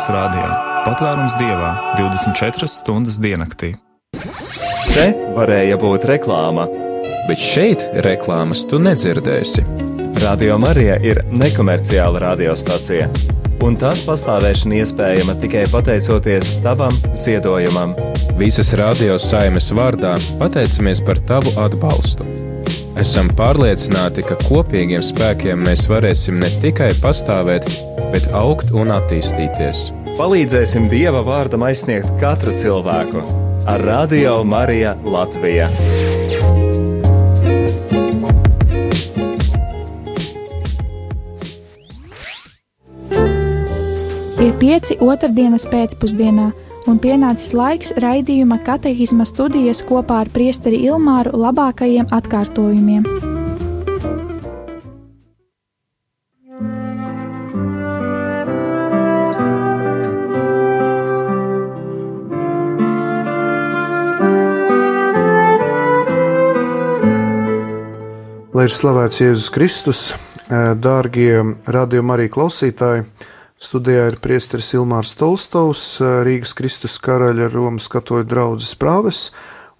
Latvijas Rādio. Patvērums dievā 24 stundas diennaktī. Te varēja būt reklāma, bet šeit reklāmas tu nedzirdēsi. Radio Marija ir nekomerciāla radiostacija, un tās pastāvēšana iespējama tikai pateicoties tavam ziedojumam. Visas radio saimes vārdā pateicamies par tavu atbalstu. Esam pārliecināti, ka kopīgiem spēkiem mēs varēsim ne tikai pastāvēt, bet augt un attīstīties. Palīdzēsim Dieva vārdam aizsniegt katru cilvēku ar Radio Mariju Latviju. Ir pieci otrdienas pēcpusdienā, un pienācis laiks raidījuma katehisma studijas kopā ar priesteri Ilmāru labākajiem atkārtojumiem. Lai ir slavēts Jēzus Kristus, dārgie radiokamā arī klausītāji, studijā ir priesteris Ilmārs Tolstovs, Rīgas Kristus karaļa Romas katoļu draudzes prāves,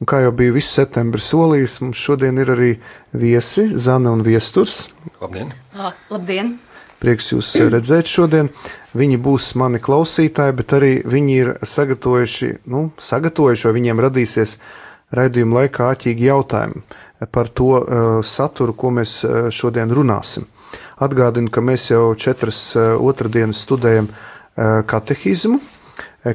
un kā jau bija viss septembris solījis, mums šodien ir arī viesi Zana un Viesturs. Labdien! La, labdien! Prieks jūs redzēt šodien. Viņi būs mani klausītāji, bet arī viņi ir sagatavojuši, nu, sagatavojuši, vai viņiem radīsies raidījuma laikā āķīgi jautājumi par to uh, saturu, ko mēs uh, šodien runāsim. Atgādinu, ka mēs jau četras uh, otrdienas studējam katehizmu.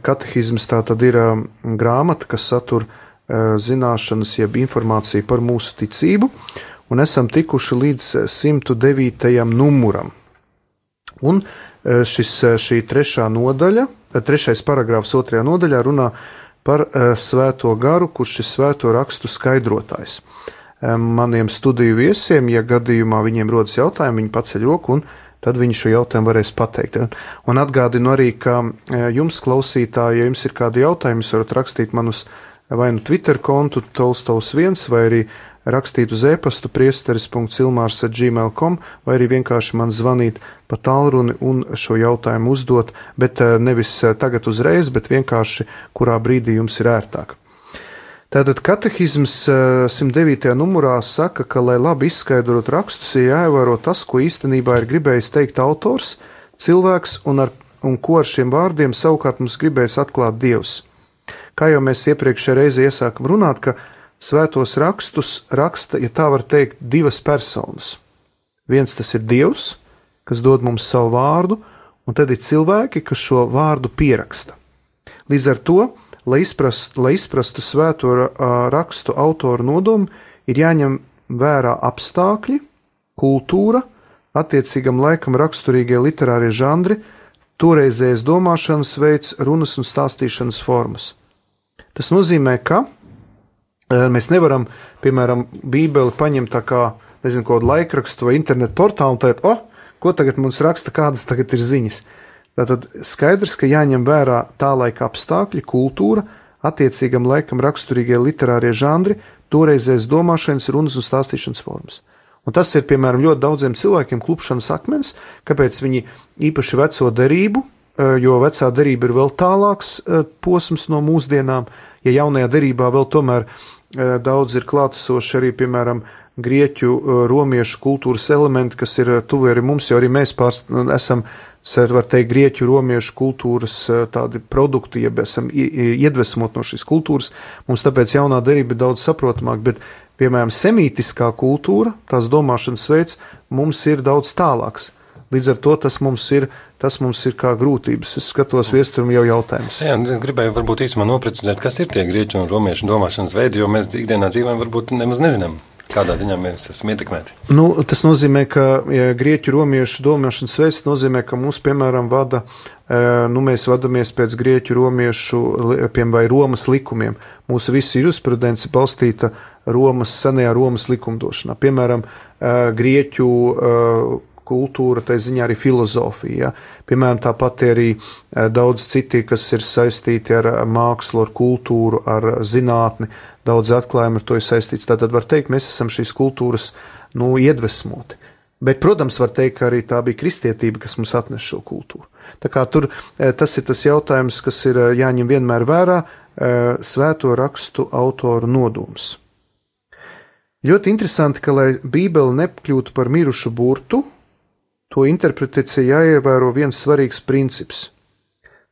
Katehizms tā tad ir uh, grāmata, kas satur zināšanas, jeb informāciju par mūsu ticību, un esam tikuši līdz 109. numuram. Un šis, šī trešā nodaļa, trešais paragrāfs otrajā nodaļā runā par svēto garu, kurš ir svēto rakstu skaidrotājs maniem studiju viesiem, ja gadījumā viņiem rodas jautājumi, viņi paceļ roku un tad viņi šo jautājumu varēs pateikt. Un atgādinu arī, ka jums, klausītāji, ja jums ir kādi jautājumi, jūs varat rakstīt man uz vai nu Twitter kontu Tolstovs 1 vai arī rakstīt uz e-pastu priesteris.cilmārs at gmail.com vai arī vienkārši man zvanīt pa tālruni un šo jautājumu uzdot, bet nevis tagad uzreiz, bet vienkārši kurā brīdī jums ir ērtāk. Tātad katehisms 109. numurā saka, ka, lai labi izskaidrotu rakstus, ir jāievēro tas, ko īstenībā ir gribējis teikt autors, cilvēks, un, ar, un ko ar šiem vārdiem savukārt mums gribēs atklāt Dievs. Kā jau mēs iepriekšējā reizē iesākam runāt, ka svētos rakstus raksta, ja tā var teikt, divas personas. Viens tas ir Dievs, kas dod mums savu vārdu, un tad ir cilvēki, kas šo vārdu pieraksta. Līdz ar to lai izprastu, lai izprastu svēto rakstu autoru nodomu, ir jāņem vērā apstākļi, kultūra, attiecīgam laikam raksturīgie literārie žanri, toreizējais domāšanas veids, runas un stāstīšanas formas. Tas nozīmē, ka mēs nevaram, piemēram, Bībeli paņemt tā kā, nezinu, kādu laikrakstu vai internetu portālu un teikt, oh, ko tagad mums raksta, kādas tagad ir ziņas. Tātad skaidrs, ka jāņem vērā tā laika apstākļi, kultūra, attiecīgam laikam raksturīgie literārie žanri, toreizējais domāšanas, runas un stāstīšanas formas. Un tas ir, piemēram, ļoti daudziem cilvēkiem klupšanas akmens, kāpēc viņi īpaši veco derību, eh, jo vecā derība ir vēl tālāks eh, posms no mūsdienām, ja jaunajā derībā vēl tomēr eh, daudz ir klātesoši arī, piemēram, grieķu, romiešu kultūras elementi, kas ir tuvi arī mums, jo arī mēs pārst, esam var teikt, grieķu, romiešu kultūras tādi produkti, ja esam iedvesmot no šīs kultūras, mums tāpēc jaunā derība ir daudz saprotamāk, bet, piemēram, semītiskā kultūra, tās domāšanas veids mums ir daudz tālāks. Līdz ar to tas mums ir, tas mums ir kā grūtības. Es skatos, viesturim jau jautājums. Jā, gribēju varbūt īsumā noprecizēt, kas ir tie grieķu un romiešu domāšanas veidi, jo mēs ikdienā dzīvojam varbūt nemaz nezinām. Kādā ziņā mēs esam ietekmēti? Nu, tas nozīmē, ka ja grieķu romiešu domāšanas veids nozīmē, ka mūs, piemēram, vada, e, nu, mēs vadamies pēc grieķu romiešu piemēram, vai Romas likumiem. Mūsu visa jurisprudence balstīta Romas, senajā Romas likumdošanā. Piemēram, e, grieķu e, kultūra, tā ziņā arī filozofija. Ja? Piemēram, tāpat arī daudz citi, kas ir saistīti ar mākslu, ar kultūru, ar zinātni daudz atklājumu ar to ir saistīts. Tātad var teikt, mēs esam šīs kultūras nu, iedvesmoti. Bet, protams, var teikt, ka arī tā bija kristietība, kas mums atnesa šo kultūru. Tā kā tur tas ir tas jautājums, kas ir jāņem vienmēr vērā svēto rakstu autoru nodoms. Ļoti interesanti, ka, lai Bībele nekļūtu par mirušu burtu, to interpretācijai jāievēro viens svarīgs princips.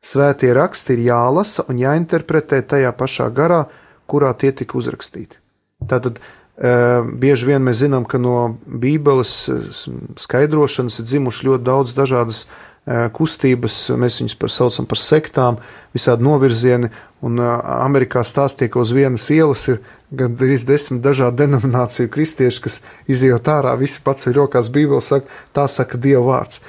Svētie raksti ir jālasa un jāinterpretē tajā pašā garā, kurā tie tika uzrakstīti. Tātad bieži vien mēs zinām, ka no Bībeles skaidrošanas ir dzimuši ļoti daudz dažādas kustības, mēs viņus par saucam par sektām, visādi novirzieni, un Amerikā stāstīja, ka uz vienas ielas ir gandrīz desmit dažādu denomināciju kristieši, kas izjūt ārā, visi pats ir rokās Bībeli, saka, tā saka Dieva vārds.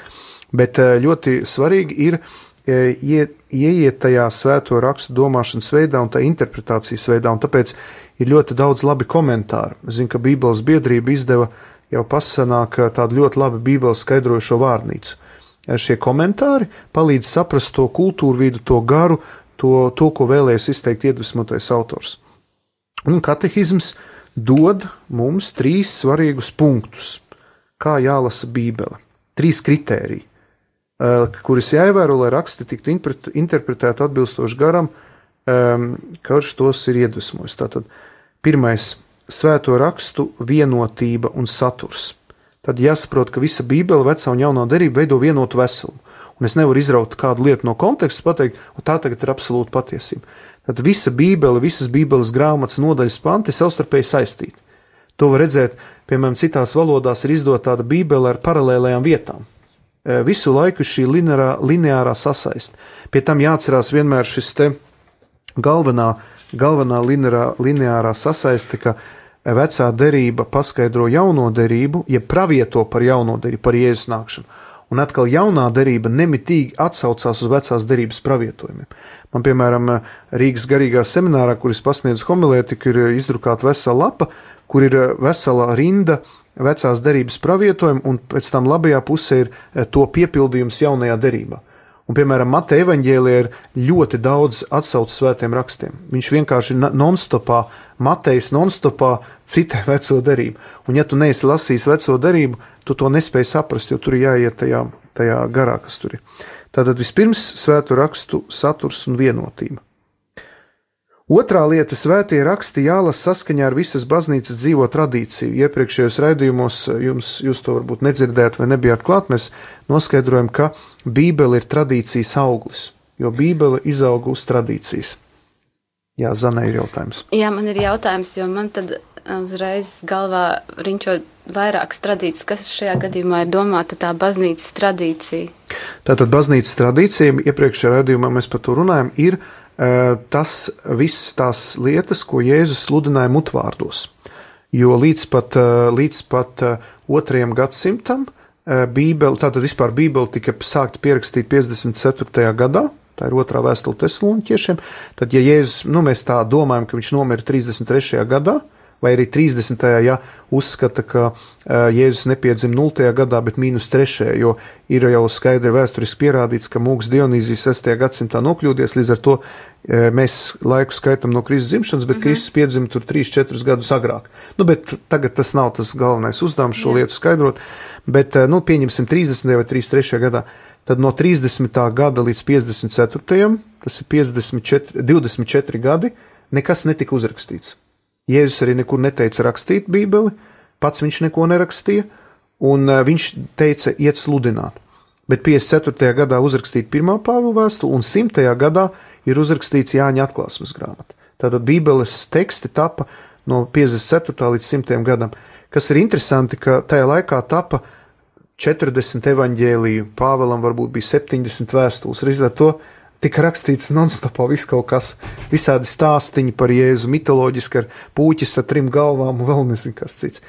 Bet ļoti svarīgi ir iet, ieiet tajā svēto rakstu domāšanas veidā un tā interpretācijas veidā, un tāpēc ir ļoti daudz labi komentāru. Es zinu, ka Bībeles biedrība izdeva jau pasanāk tādu ļoti labi Bībeles skaidrojušo vārnīcu šie komentāri palīdz saprast to kultūru vidu, to garu, to, to ko vēlēs izteikt iedvesmotais autors. Un katehisms dod mums trīs svarīgus punktus, kā jālasa Bībele. Trīs kritēriji, kuras jāievēro, lai raksti tiktu interpretēti atbilstoši garam, kurš tos ir iedvesmojis. Tātad pirmais - svēto rakstu vienotība un saturs tad jāsaprot, ka visa Bībele, vecā un jaunā derība veido vienotu veselumu. Un es nevaru izraut kādu lietu no konteksta, pateikt, tā tagad ir absolūta patiesība. Tad visa Bībele, visas Bībeles grāmatas nodaļas panti savstarpēji saistīti. To var redzēt, piemēram, citās valodās ir izdota tāda Bībele ar paralēlējām vietām. E, visu laiku šī lineārā, lineārā sasaiste. Pie tam jāatcerās vienmēr šis te galvenā, galvenā lineārā, lineārā sasaiste, ka vecā derība paskaidro jauno derību, jeb pravieto par jauno derību, par jēzus nākšanu. Un atkal jaunā derība nemitīgi atsaucās uz vecās derības pravietojumiem. Man, piemēram, Rīgas garīgā seminārā, kur es pasniedzu homilētiku, ir izdrukāta vesela lapa, kur ir vesela rinda vecās derības pravietojumu, un pēc tam labajā pusē ir to piepildījums jaunajā derībā. Un, piemēram, Mateja evaņģēlijā ir ļoti daudz atsaucu svētiem rakstiem. Viņš vienkārši non-stopā, Matejas non-stopā citē veco derību. Un, ja tu neesi lasījis veco derību, tu to nespēji saprast, jo tur jāiet tajā, tajā garā, kas tur ir. Tātad vispirms svētu rakstu saturs un vienotība. Otrā lieta - svētie raksti jālasa saskaņā ar visas baznīcas dzīvo tradīciju. Iepriekšējos raidījumos jums, jūs to varbūt nedzirdējāt vai nebijāt klāt, mēs noskaidrojam, ka Bībele ir tradīcijas auglis, jo Bībele izauga uz tradīcijas. Jā, Zanē ir jautājums. Jā, man ir jautājums, jo man tad uzreiz galvā riņķo vairākas tradīcijas, kas šajā gadījumā ir domāta tā baznīcas tradīcija. Tātad baznīcas tradīcija, iepriekšējā raidījumā mēs par to runājam, ir tas viss tās lietas, ko Jēzus sludināja mutvārdos. Jo līdz pat, līdz pat otrajam gadsimtam Bībele, tātad vispār Bībele tika sākta pierakstīt 54. gadā, tā ir otrā vēstule tesloniķiešiem, tad, ja Jēzus, nu mēs tā domājam, ka viņš nomira 33. gadā, vai arī 30. ja uzskata, ka Jēzus nepiedzima 0. gadā, bet mīnus 3. jo ir jau skaidri vēsturiski pierādīts, ka mūks Dionīzijas 6. gadsimtā nokļūdies, līdz ar to mēs laiku skaitam no Kristus dzimšanas, bet mm -hmm. Kristus piedzima tur 3-4 gadus agrāk. Nu, bet tagad tas nav tas galvenais uzdevums šo Jā. lietu skaidrot, bet, nu, pieņemsim 30. vai 33. gadā. Tad no 30. gada līdz 54. tas ir 54, 24 gadi, nekas netika uzrakstīts. Jēzus arī nekur neteica rakstīt Bībeli, pats viņš neko nerakstīja, un eh, viņš teica iet sludināt. Bet 54. gadā uzrakstīt pirmā Pāvila vēstule, un 100. gadā ir uzrakstīts Jāņa atklāsmes grāmata. Tātad Bībeles teksti tapa no 54. līdz 100. gadam. Kas ir interesanti, ka tajā laikā tapa 40 evaņģēliju, Pāvēlam varbūt bija 70 vēstules. Līdz ar to tika rakstīts non-stopā viss kaut kas, visādi stāstīņi par Jēzu, mitoloģiski ar puķis ar trim galvām un vēl nezinu kas cits.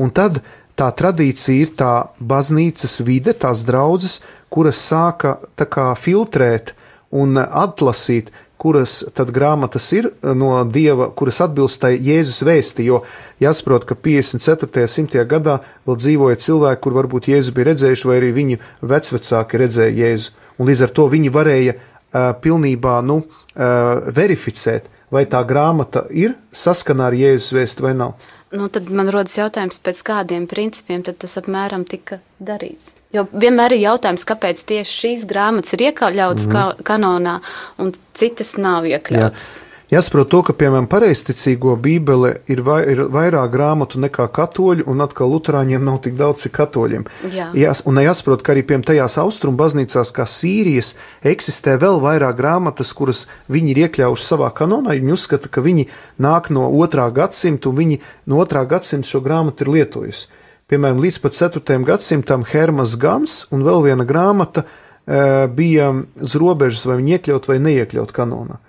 Un tad tā tradīcija ir tā baznīcas vide, tās draudzes, kuras sāka tā kā filtrēt un atlasīt, kuras tad grāmatas ir no dieva, kuras atbilst tai Jēzus vēsti, jo jāsaprot, ka 54. simtajā gadā vēl dzīvoja cilvēki, kur varbūt Jēzu bija redzējuši, vai arī viņu vecvecāki redzēja Jēzu, un līdz ar to viņi varēja pilnībā nu, verificēt, vai tā grāmata ir saskanā ar Jēzus vēstu vai nav. Nu, tad man rodas jautājums, pēc kādiem principiem tas apmēram tika darīts. Jo vienmēr ir jautājums, kāpēc tieši šīs grāmatas ir iekļautas mm. ka kanonā un citas nav iekļautas. Jā. Jāsaprot to, ka, piemēram, pareizticīgo bībele ir, vai, ir vairāk grāmatu nekā katoļu, un atkal luterāņiem nav tik daudz, cik katoļiem. Jā. Jās, un jāsaprot, ka arī, piemēram, tajās austrumu baznīcās, kā Sīrijas, eksistē vēl vairāk grāmatas, kuras viņi ir iekļaujuši savā kanonā. Viņi uzskata, ka viņi nāk no otrā gadsimta, un viņi no otrā gadsimta šo grāmatu ir lietojusi. Piemēram, līdz pat 4. gadsimtam Hermas Gans un vēl viena grāmata e, bija uz robežas, vai viņi iekļaut vai neiekļaut kanonā.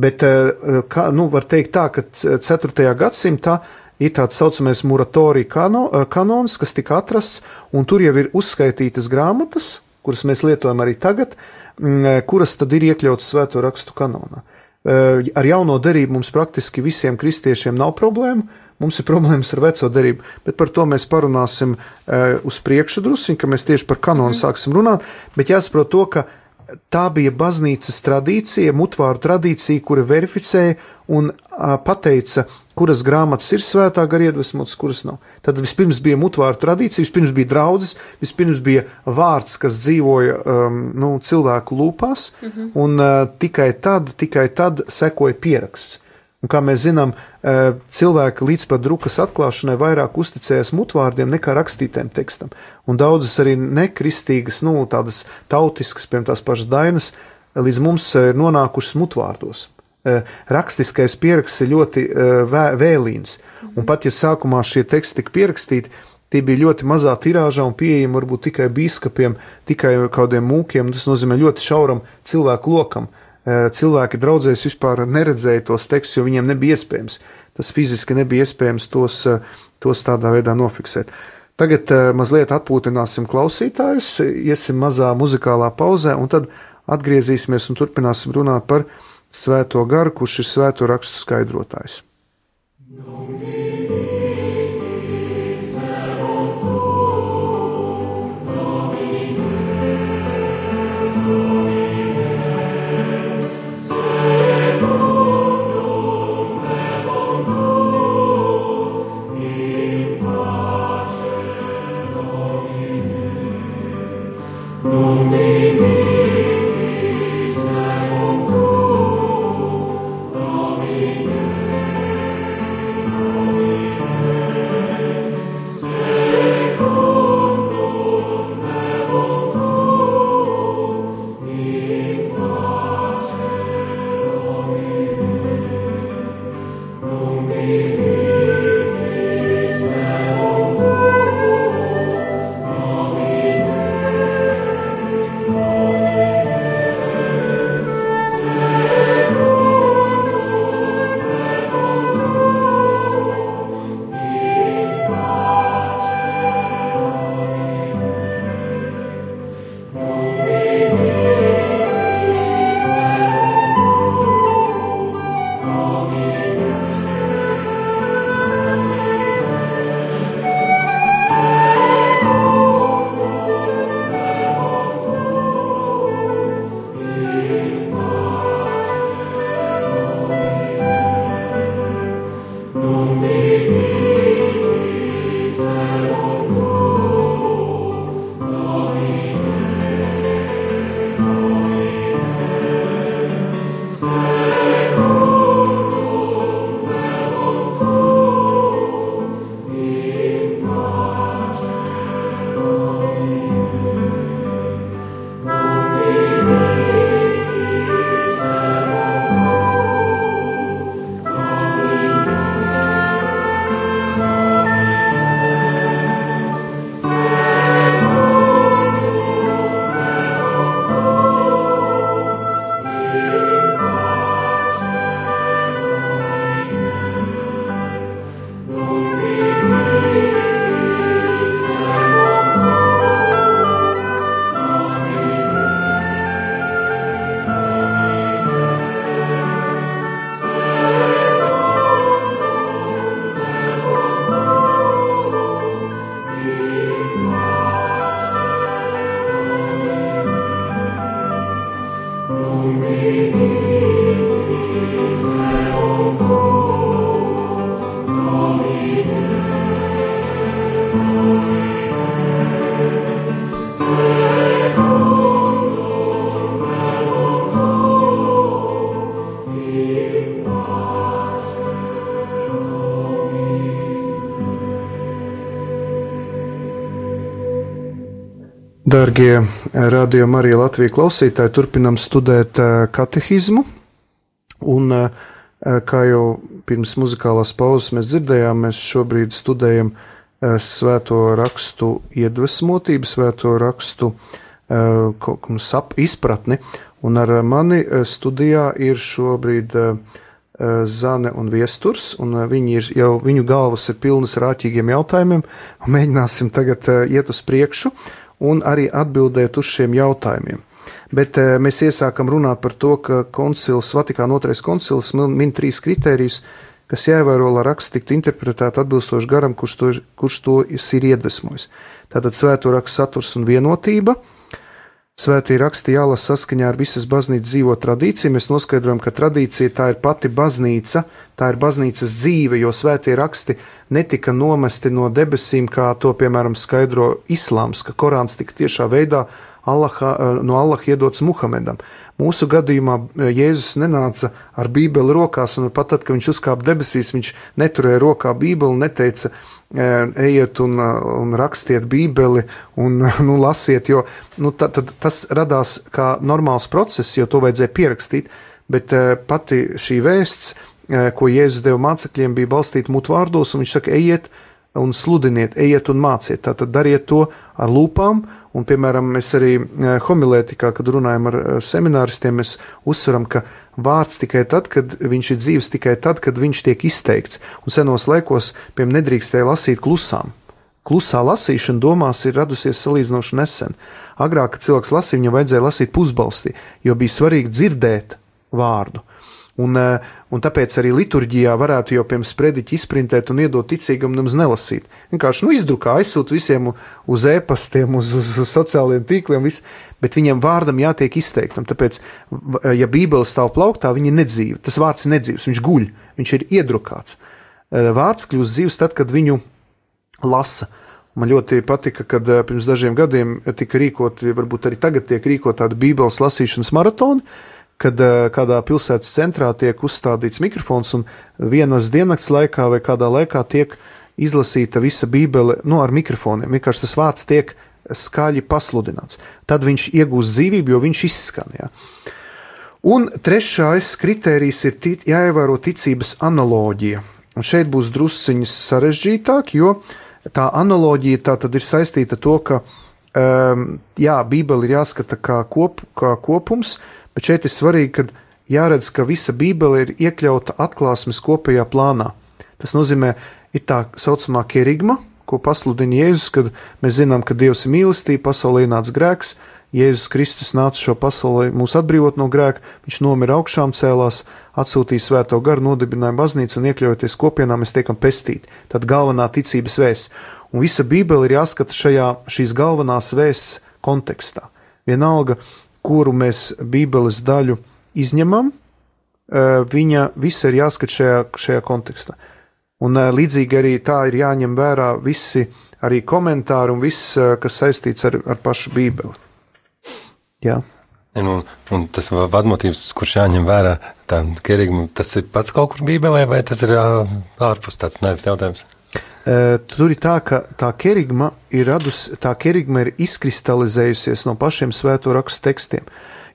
Bet, eh, kā, nu, var teikt tā, ka 4. gadsimtā ir tāds saucamais moratorija kano, eh, kanons, kas tika atrasts, un tur jau ir uzskaitītas grāmatas, kuras mēs lietojam arī tagad, mm, eh, kuras tad ir iekļautas svēto rakstu kanonā. Ar jauno derību mums praktiski visiem kristiešiem nav problēmu, mums ir problēmas ar veco derību, bet par to mēs parunāsim uz priekšu drusku, ka mēs tieši par kanonu mm. sāksim runāt, bet jāsaprot to, ka tā bija baznīcas tradīcija, mutvāru tradīcija, kura verificēja un pateica, kuras grāmatas ir svētā gara iedvesmotas, kuras nav. Tad vispirms bija mutvāru tradīcija, vispirms bija draudzes, vispirms bija vārds, kas dzīvoja um, nu, cilvēku lūpās, mm -hmm. un uh, tikai tad, tikai tad sekoja pieraksts. Un kā mēs zinām, eh, cilvēki līdz pat drukas atklāšanai vairāk uzticējās mutvārdiem nekā rakstītiem tekstam. Un daudzas arī nekristīgas, nu, tādas tautiskas, piemēram, tās pašas dainas, līdz mums ir nonākušas mutvārdos. Eh, rakstiskais pieraksts ir ļoti vēlīns, un pat ja sākumā šie teksti tika pierakstīti, tie bija ļoti mazā tirāžā un pieejami varbūt tikai biskupiem, tikai kādiem mūkiem, tas nozīmē ļoti šauram cilvēku lokam cilvēki draudzēs vispār neredzēja tos tekstus, jo viņiem nebija iespējams. Tas fiziski nebija iespējams tos, tos tādā veidā nofiksēt. Tagad mazliet atpūtināsim klausītājus, iesim mazā muzikālā pauzē, un tad atgriezīsimies un turpināsim runāt par svēto garu, kurš ir svēto rakstu skaidrotājs. Dārgie radio Marija Latvijas klausītāji, turpinam studēt eh, katehizmu. Un, eh, kā jau pirms muzikālās pauzes mēs dzirdējām, mēs šobrīd studējam eh, svēto rakstu iedvesmotību, svēto rakstu sap, izpratni. Un ar mani studijā ir šobrīd Zane un Viesturs, un viņi ir jau, viņu galvas ir pilnas ar āķīgiem jautājumiem, mēģināsim tagad iet uz priekšu un arī atbildēt uz šiem jautājumiem. Bet e, mēs iesākam runāt par to, ka koncils, Vatikāna otrais koncils min trīs kritērijus, kas jāievēro, lai raksts tiktu interpretēts atbilstoši garam, kurš to, kurš to ir iedvesmojis. Tātad svēto rakstu saturs un vienotība, Svētī raksti jālasa saskaņā ar visas baznīcas dzīvo tradīciju. Mēs noskaidrojam, ka tradīcija tā ir pati baznīca, tā ir baznīcas dzīve, jo svētie raksti netika nomesti no debesīm, kā to, piemēram, skaidro islāms, ka Korāns tika tiešā veidā Allaha, eh, no Allaha iedots Muhamedam. Mūsu gadījumā eh, Jēzus nenāca ar Bībeli rokās, un pat tad, kad viņš uzkāpa debesīs, viņš neturēja rokā Bībeli, neteica, ejiet un, un rakstiet Bībeli un nu, lasiet, jo nu, tā, tad, tas radās kā normāls process, jo to vajadzēja pierakstīt, bet pati šī vēsts, ko Jēzus deva mācekļiem, bija balstīta mutvārdos, un viņš saka, ejiet un sludiniet, ejiet un māciet. Tātad dariet to ar lūpām, un, piemēram, mēs arī homilētikā, kad runājam ar semināristiem, mēs uzsveram, ka vārds tikai tad, kad viņš ir dzīves, tikai tad, kad viņš tiek izteikts. Un senos laikos, piemēram, nedrīkstēja lasīt klusām. Klusā lasīšana domās ir radusies salīdzinoši nesen. Agrāk, kad cilvēks lasīja, viņam vajadzēja lasīt pusbalstī, jo bija svarīgi dzirdēt vārdu. Un, eh, un tāpēc arī liturģijā varētu jau pirms sprediķa izprintēt un iedot ticīgam nemaz nelasīt. Vienkārši nu, izdrukā, aizsūta visiem uz e-pastiem, uz, uz, uz sociālajiem tīkliem, viss, bet viņam vārdam jātiek izteiktam. Tāpēc, ja Bībele stāv plauktā, viņa nedzīva. Tas vārds ir nedzīvs, viņš guļ, viņš ir iedrukāts. Eh, vārds kļūst dzīves tad, kad viņu lasa. Man ļoti patika, kad eh, pirms dažiem gadiem tika rīkoti, varbūt arī tagad tiek rīkot tāda Bībeles lasīšanas maratona kad eh, kādā pilsētas centrā tiek uzstādīts mikrofons un vienas diennakts laikā vai kādā laikā tiek izlasīta visa Bībele nu, ar mikrofoniem. Vienkārši tas vārds tiek skaļi pasludināts. Tad viņš iegūst dzīvību, jo viņš izskan. Ja. Un trešais kriterijs ir tic, jāievēro ticības analoģija. Un šeit būs drusciņš sarežģītāk, jo tā analoģija tā ir saistīta ar to, ka um, jā, Bībele ir jāskata kā, kop, kā kopums, uh, bet šeit ir svarīgi, ka jāredz, ka visa Bībele ir iekļauta atklāsmes kopējā plānā. Tas nozīmē, ir tā saucamā kerigma, ko pasludina Jēzus, kad mēs zinām, ka Dievs ir mīlestība, pasaulē nāca grēks, Jēzus Kristus nāca šo pasauli mūs atbrīvot no grēka, viņš nomira augšām cēlās, atsūtīja svēto garu, nodibināja baznīcu un iekļaujoties kopienā, mēs tiekam pestīti. Tad galvenā ticības vēsts. Un visa Bībele ir jāskata šajā šīs galvenās vēsts kontekstā. Vienalga, kuru mēs Bībeles daļu izņemam, eh, viņa visa ir jāskat šajā, šajā kontekstā. Un eh, līdzīgi arī tā ir jāņem vērā visi arī komentāri un viss, eh, kas saistīts ar, ar pašu Bībeli. Jā. Un, un tas vadmotīvs, kurš jāņem vērā, tā, kerigma, tas ir pats kaut kur Bībelē, vai tas ir ārpus tāds nevis jautājums? Tur ir tā, ka tā kerigma ir radusi, tā kerigma ir izkristalizējusies no pašiem svēto rakstu tekstiem.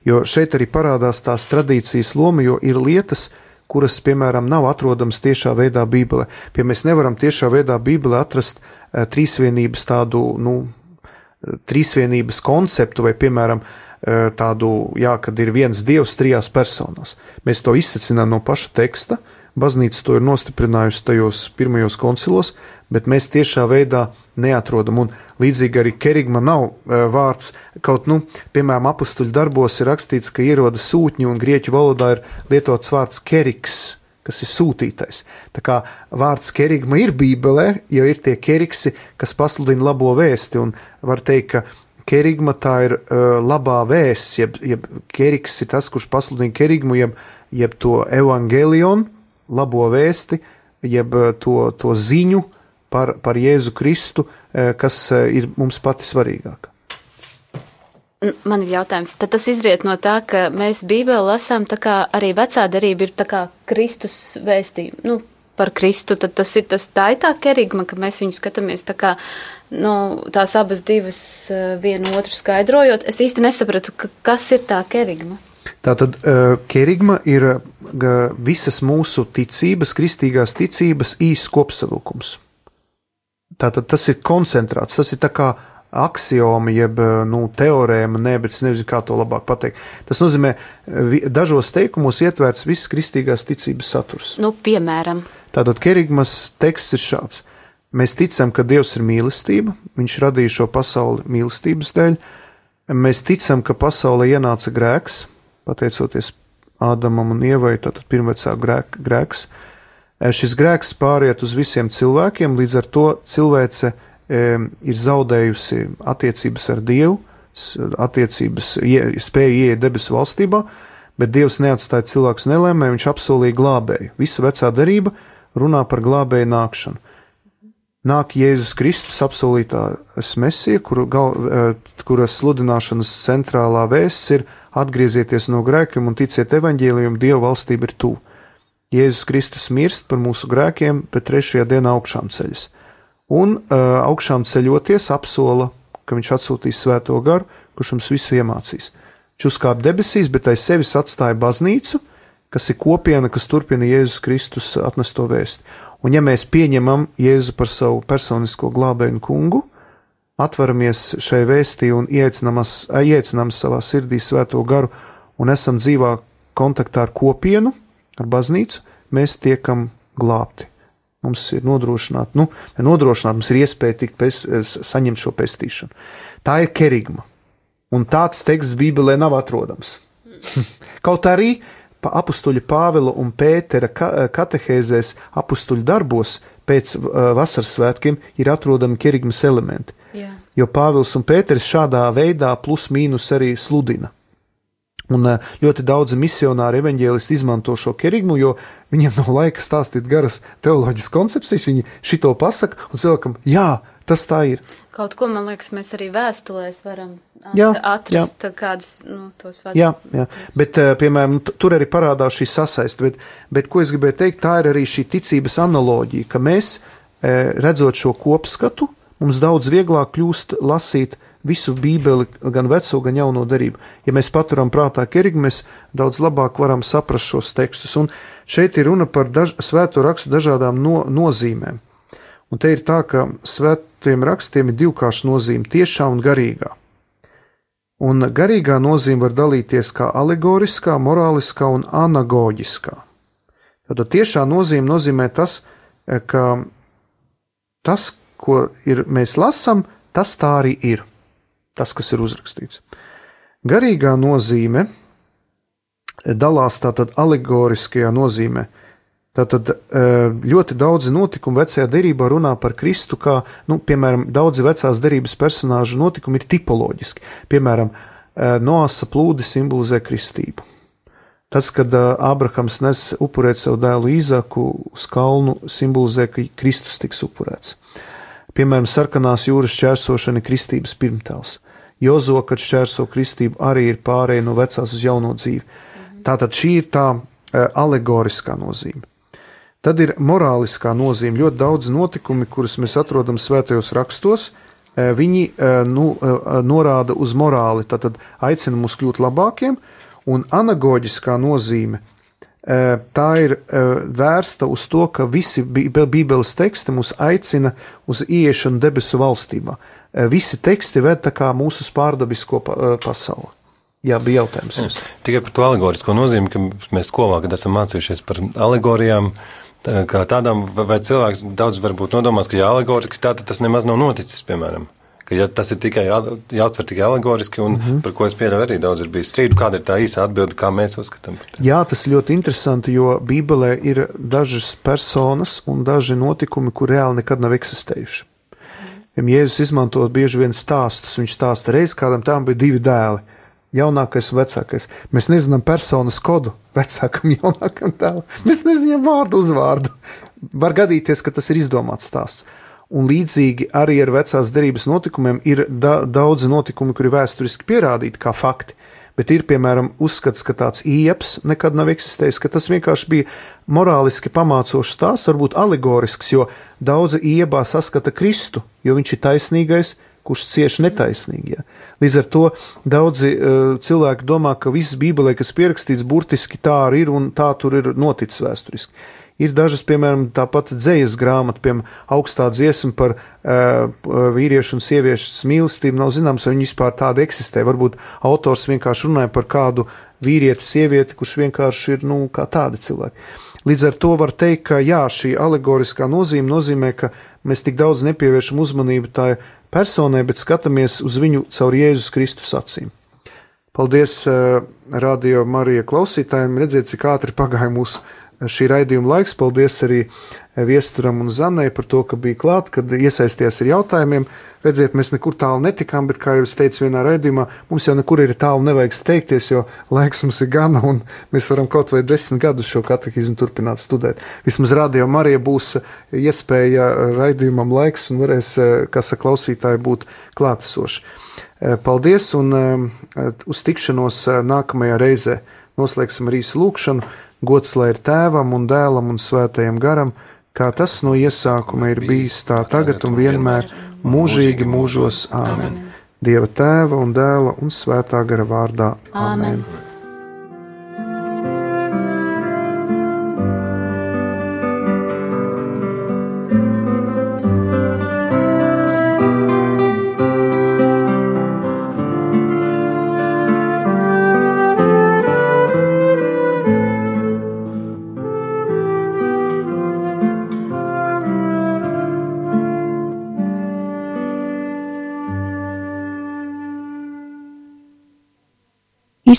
Jo šeit arī parādās tās tradīcijas loma, jo ir lietas, kuras, piemēram, nav atrodamas tiešā veidā Bībelē. Pie mēs nevaram tiešā veidā Bībelē atrast uh, trīsvienības tādu, nu, trīsvienības konceptu vai, piemēram, tādu, jā, kad ir viens dievs trijās personās. Mēs to izsacinām no paša teksta, uh, Baznīca to ir nostiprinājusi tajos pirmajos koncilos, bet mēs tiešā veidā neatrodam. Un līdzīgi arī kerigma nav uh, vārds, kaut, nu, piemēram, apstuļu darbos ir rakstīts, ka ierodas sūtņi, un grieķu valodā ir lietots vārds keriks, kas ir sūtītais. Tā kā vārds kerigma ir bībelē, jo ir tie keriksi, kas pasludina labo vēsti, un var teikt, ka kerigma tā ir uh, labā vēsts, jeb, jeb keriks ir tas, kurš pasludina kerigmu, jeb, jeb to evangelionu, labo vēsti, jeb eh, to, to ziņu par, par Jēzu Kristu, eh, kas eh, ir mums pati svarīgāka. Man ir jautājums, tad tas izriet no tā, ka mēs Bībeli lasām tā kā arī vecā darība ir tā kā Kristus vēstījuma. Nu, par Kristu, tad tas ir tas tā ir tā kerigma, ka mēs viņu skatāmies tā kā, nu, tās abas divas vienu otru skaidrojot. Es īsti nesapratu, ka, kas ir tā kerigma. Tātad uh, kerigma ir uh, visas mūsu ticības, kristīgās ticības īsts kopsavilkums. Tātad tas ir koncentrāts, tas ir tā kā axioma, jeb nu, teorēma, nē, bet es nezinu, kā to labāk pateikt. Tas nozīmē, dažos teikumos ietverts viss kristīgās ticības saturs. Nu, piemēram, Tātad kerigmas teksts ir šāds. Mēs ticam, ka Dievs ir mīlestība, Viņš radīja šo pasauli mīlestības dēļ. Mēs ticam, ka pasaulē ienāca grēks, pateicoties Ādamam un Ievai, tātad pirmvecā grēk, grēks. Šis grēks pāriet uz visiem cilvēkiem, līdz ar to cilvēce e, ir zaudējusi attiecības ar Dievu, attiecības, ie, spēju ieiet debesu valstībā, bet Dievs neatstāja cilvēkus nelēmē, viņš apsolīja glābēju. Visa vecā derība runā par glābēju nākšanu. Nāk Jēzus Kristus, apsolītās mesija, kuru, gal, eh, kuras sludināšanas centrālā vēsts ir atgriezieties no grēkiem un ticiet evaņģēlijum, Dieva valstība ir tuvu. Jēzus Kristus mirst par mūsu grēkiem, bet trešajā dienā augšām ceļas. Un uh, augšām ceļoties apsola, ka viņš atsūtīs svēto garu, kurš mums visu iemācīs. Viņš uzkāpa debesīs, bet aiz sevis atstāja baznīcu, kas ir kopiena, kas turpina Jēzus Kristus atnesto vēstu. Un ja mēs pieņemam Jēzu par savu personisko glābēju un kungu, atveramies šai vēstī un iecinām savā sirdī svēto garu un esam dzīvā kontaktā ar kopienu, ar baznīcu, mēs tiekam glābti. Mums ir nodrošināta, nu, nodrošināt, mums ir iespēja tikt pes, saņemt šo pestīšanu. Tā ir kerigma. Un tāds teksts Bībelē nav atrodams. Kaut arī pa apustuļa Pāvila un Pētera ka- katehēzēs apustuļu darbos pēc vasaras svētkiem ir atrodami kerigmas elementi. Jā. Jo Pāvils un Pēters šādā veidā plus mīnus arī sludina. Un uh, ļoti daudzi misionāri evaņģēlisti izmanto šo kerigmu, jo viņiem nav laika stāstīt garas teoloģiskas koncepcijas. Viņi šito pasaka un cilvēkam, jā, tas tā ir. Kaut ko, man liekas, mēs arī vēstulēs varam at Jā, atrast kādus, nu, tos vārdus. Jā, jā. bet, eh, piemēram, tur arī parādās šī sasaiste. Bet, bet, ko es gribēju teikt, tā ir arī šī ticības analoģija, ka mēs, eh, redzot šo kopskatu, mums daudz vieglāk kļūst lasīt visu Bībeli, gan veco, gan jauno darību. Ja mēs paturam prātā kerigi, mēs daudz labāk varam saprast šos tekstus. Un šeit ir runa par daž, svēto rakstu dažādām no, nozīmēm. Un te ir tā, ka svētiem rakstiem ir divkārša nozīme - tiešā un garīgā. Un garīgā nozīme var dalīties kā alegoriskā, morāliskā un anagoģiskā. Tad tiešā nozīme nozīmē tas, ka tas, ko ir, mēs lasām, tas tā arī ir. Tas, kas ir uzrakstīts. Garīgā nozīme dalās tātad alegoriskajā nozīmē. Tātad eh, ļoti daudzi notikumi vecajā derībā runā par Kristu, kā, nu, piemēram, daudzi vecās derības personāžu notikumi ir tipoloģiski. Piemēram, eh, Noasa plūdi simbolizē kristību. Tas, kad eh, Ābrahams nes upurēt savu dēlu Īzaku uz kalnu, simbolizē, ka Kristus tiks upurēts. Piemēram, sarkanās jūras čērsošana ir kristības pirmtēls. Jozo, kad šķērso kristību, arī ir pārēja no vecās uz jauno dzīvi. Tātad šī ir tā e, alegoriskā nozīme. Tad ir morāliskā nozīme. Ļoti daudz notikumi, kurus mēs atrodam svētajos rakstos, e, viņi e, nu, norāda uz morāli, tātad aicina mūs kļūt labākiem, un anagoģiskā nozīme tā ir e, vērsta uz to, ka visi Bībeles teksti mūs aicina uz ieiešanu debesu valstībā. E, Visi teksti ved mūsu pārdabisko pa- pasauli. Jā, bija jautājums. jums. Tikai par to alegorisko nozīmi, ka mēs skolā, kad esam mācījušies par alegorijām, kā tādām, vai cilvēks daudz varbūt nodomās, ka ja alegoriski tā, tas nemaz nav noticis, piemēram. Ka, ja tas ir tikai jāatver tikai alegoriski, un mm -hmm. par ko es pieļauju, arī daudz ir bijis strīdu, kāda ir tā īsa atbilde, kā mēs uzskatām. Jā, tas ļoti interesanti, jo Bībelē ir dažas personas un daži notikumi, kur reāli nekad nav eksistējuši. Jēzus izmanto bieži vien stāstus, viņš stāsta reiz kādam tām bija divi dēli. Jaunākais un vecākais. Mēs nezinām personas kodu vecākam, jaunākam dēlam. Mēs nezinām vārdu uzvārdu. Var gadīties, ka tas ir izdomāts stāsts. Un līdzīgi arī ar vecās derības notikumiem ir da daudzi notikumi, kuri vēsturiski pierādīti kā fakti, bet ir, piemēram, uzskats, ka tāds ieps nekad nav eksistējis, ka tas vienkārši bija morāliski pamācošs tās, varbūt alegorisks, jo daudzi iebā saskata Kristu, jo viņš ir taisnīgais, kurš cieš netaisnīgi. Ja. Līdz ar to daudzi uh, cilvēki domā, ka viss Bībelē, kas pierakstīts, burtiski tā arī ir un tā tur ir noticis vēsturiski. Ir dažas, piemēram, tāpat dzīslas grāmata, piemēram, augstā dziesma par uh, vīriešu un sieviešu mīlestību. Nav zināms, vai viņi vispār tāda eksistē. Varbūt autors vienkārši runāja par kādu vīrieti, sievieti, kurš vienkārši ir nu, tādi cilvēki. Līdz ar to var teikt, ka jā, šī alegoriskā nozīme nozīmē, ka mēs tik daudz nepievēršam uzmanību tai personai, bet skatāmies uz viņu caur Jēzus Kristus acīm. Paldies, uh, radio Marija klausītājiem, redziet, cik ātri pagāja mūsu šī raidījuma laiks. Paldies arī Viesturam un Zanai par to, ka bija klāt, kad iesaistījās ar jautājumiem. Redziet, mēs nekur tālu netikām, bet, kā jau es teicu vienā raidījumā, mums jau nekur ir tālu nevajag steigties, jo laiks mums ir gana, un mēs varam kaut vai desmit gadus šo katehizmu turpināt studēt. Vismaz radio Marija būs iespēja raidījumam laiks un varēs, kā saka klausītāji, būt klātesoši. Paldies un uz tikšanos nākamajā reizē. Noslēgsim arī lūkšanu Gods lai ir tēvam un dēlam un svētajam garam, kā tas no iesākuma ir bijis tā tagad un vienmēr, mūžīgi mūžos. Āmen! Dieva tēva un dēla un svētā gara vārdā. Āmen! Amen.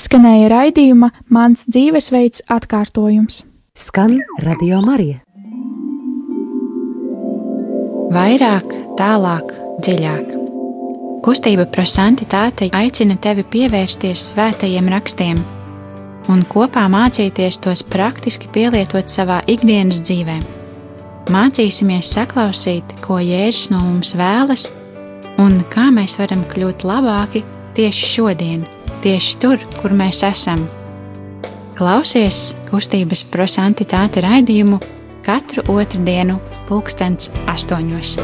Izskanēja raidījuma Mans dzīvesveids atkārtojums. Skan Radio Marija. Vairāk, tālāk, dziļāk. Kustība prosantitāte aicina tevi pievērsties svētajiem rakstiem un kopā mācīties tos praktiski pielietot savā ikdienas dzīvē. Mācīsimies saklausīt, ko Jēzus no mums vēlas un kā mēs varam kļūt labāki tieši šodien tieši tur, kur mēs esam. Klausies kustības prosantitāte raidījumu katru otrdienu, pulkstens astoņos.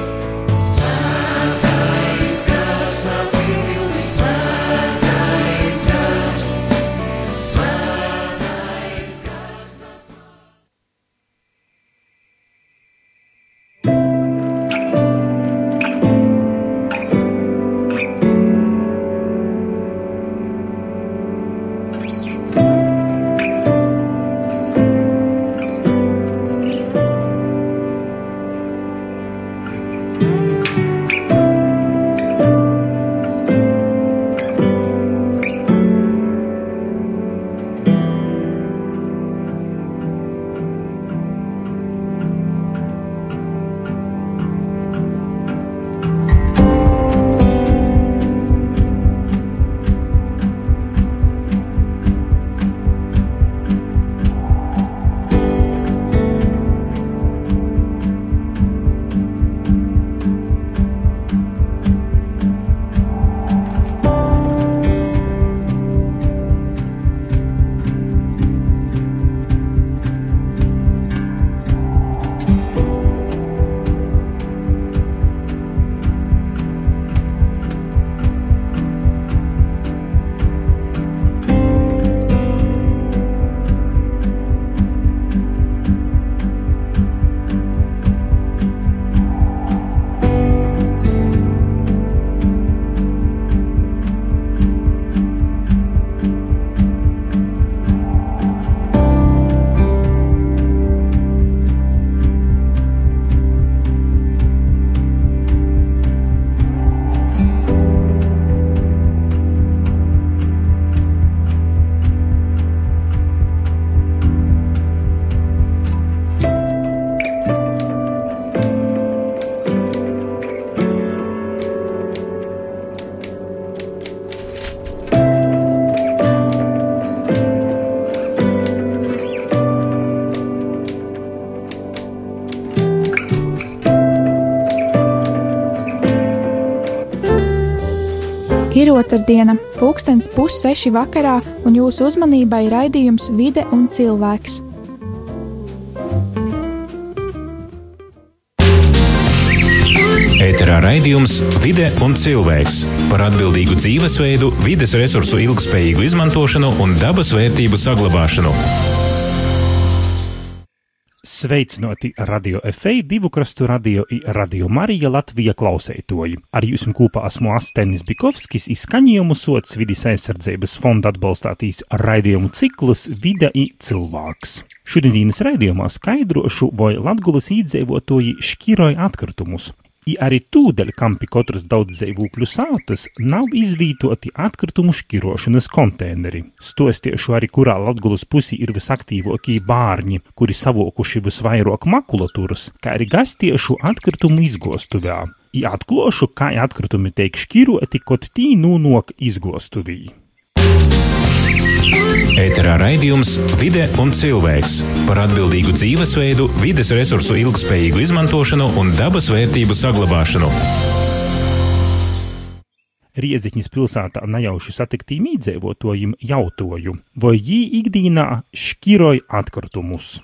Ir otrdiena, pulkstens pusseši vakarā, un jūsu uzmanībai raidījums Vide un cilvēks. Ēterā raidījums Vide un cilvēks par atbildīgu dzīvesveidu, vides resursu ilgspējīgu izmantošanu un dabas vērtību saglabāšanu. Sveicināti radio FA, divu krastu radio i radio Marija Latvija klausētoji. Ar jums kopā esmu Astenis Bikovskis, izskaņojumu sots vidas aizsardzības fonda atbalstātīs raidījumu ciklus Vida i cilvēks. Šodienas raidījumā skaidrošu, vai Latgulas īdzīvotoji šķiroja atkritumus, I arī tūdeļ, kam pie katras daudzdzīvokļu sātas nav izvītoti atkritumu šķirošanas konteineri. Stostiešu arī, kurā Latgulas pusī ir visaktīvākie bārņi, kuri savokuši visvairāk makulatūras, kā arī gastiešu atkritumu izgostuvē. I atklošu, kā atkritumi tiek šķiroti, kaut tī nūnok izgostuvī. Ēterā raidījums Vide un cilvēks par atbildīgu dzīvesveidu, vides resursu ilgspējīgu izmantošanu un dabas vērtību saglabāšanu. Rieziņas pilsētā nejauši satiktiem iedzīvotājiem jautāju, vai viņi ikdienā šķiroja atkritumus.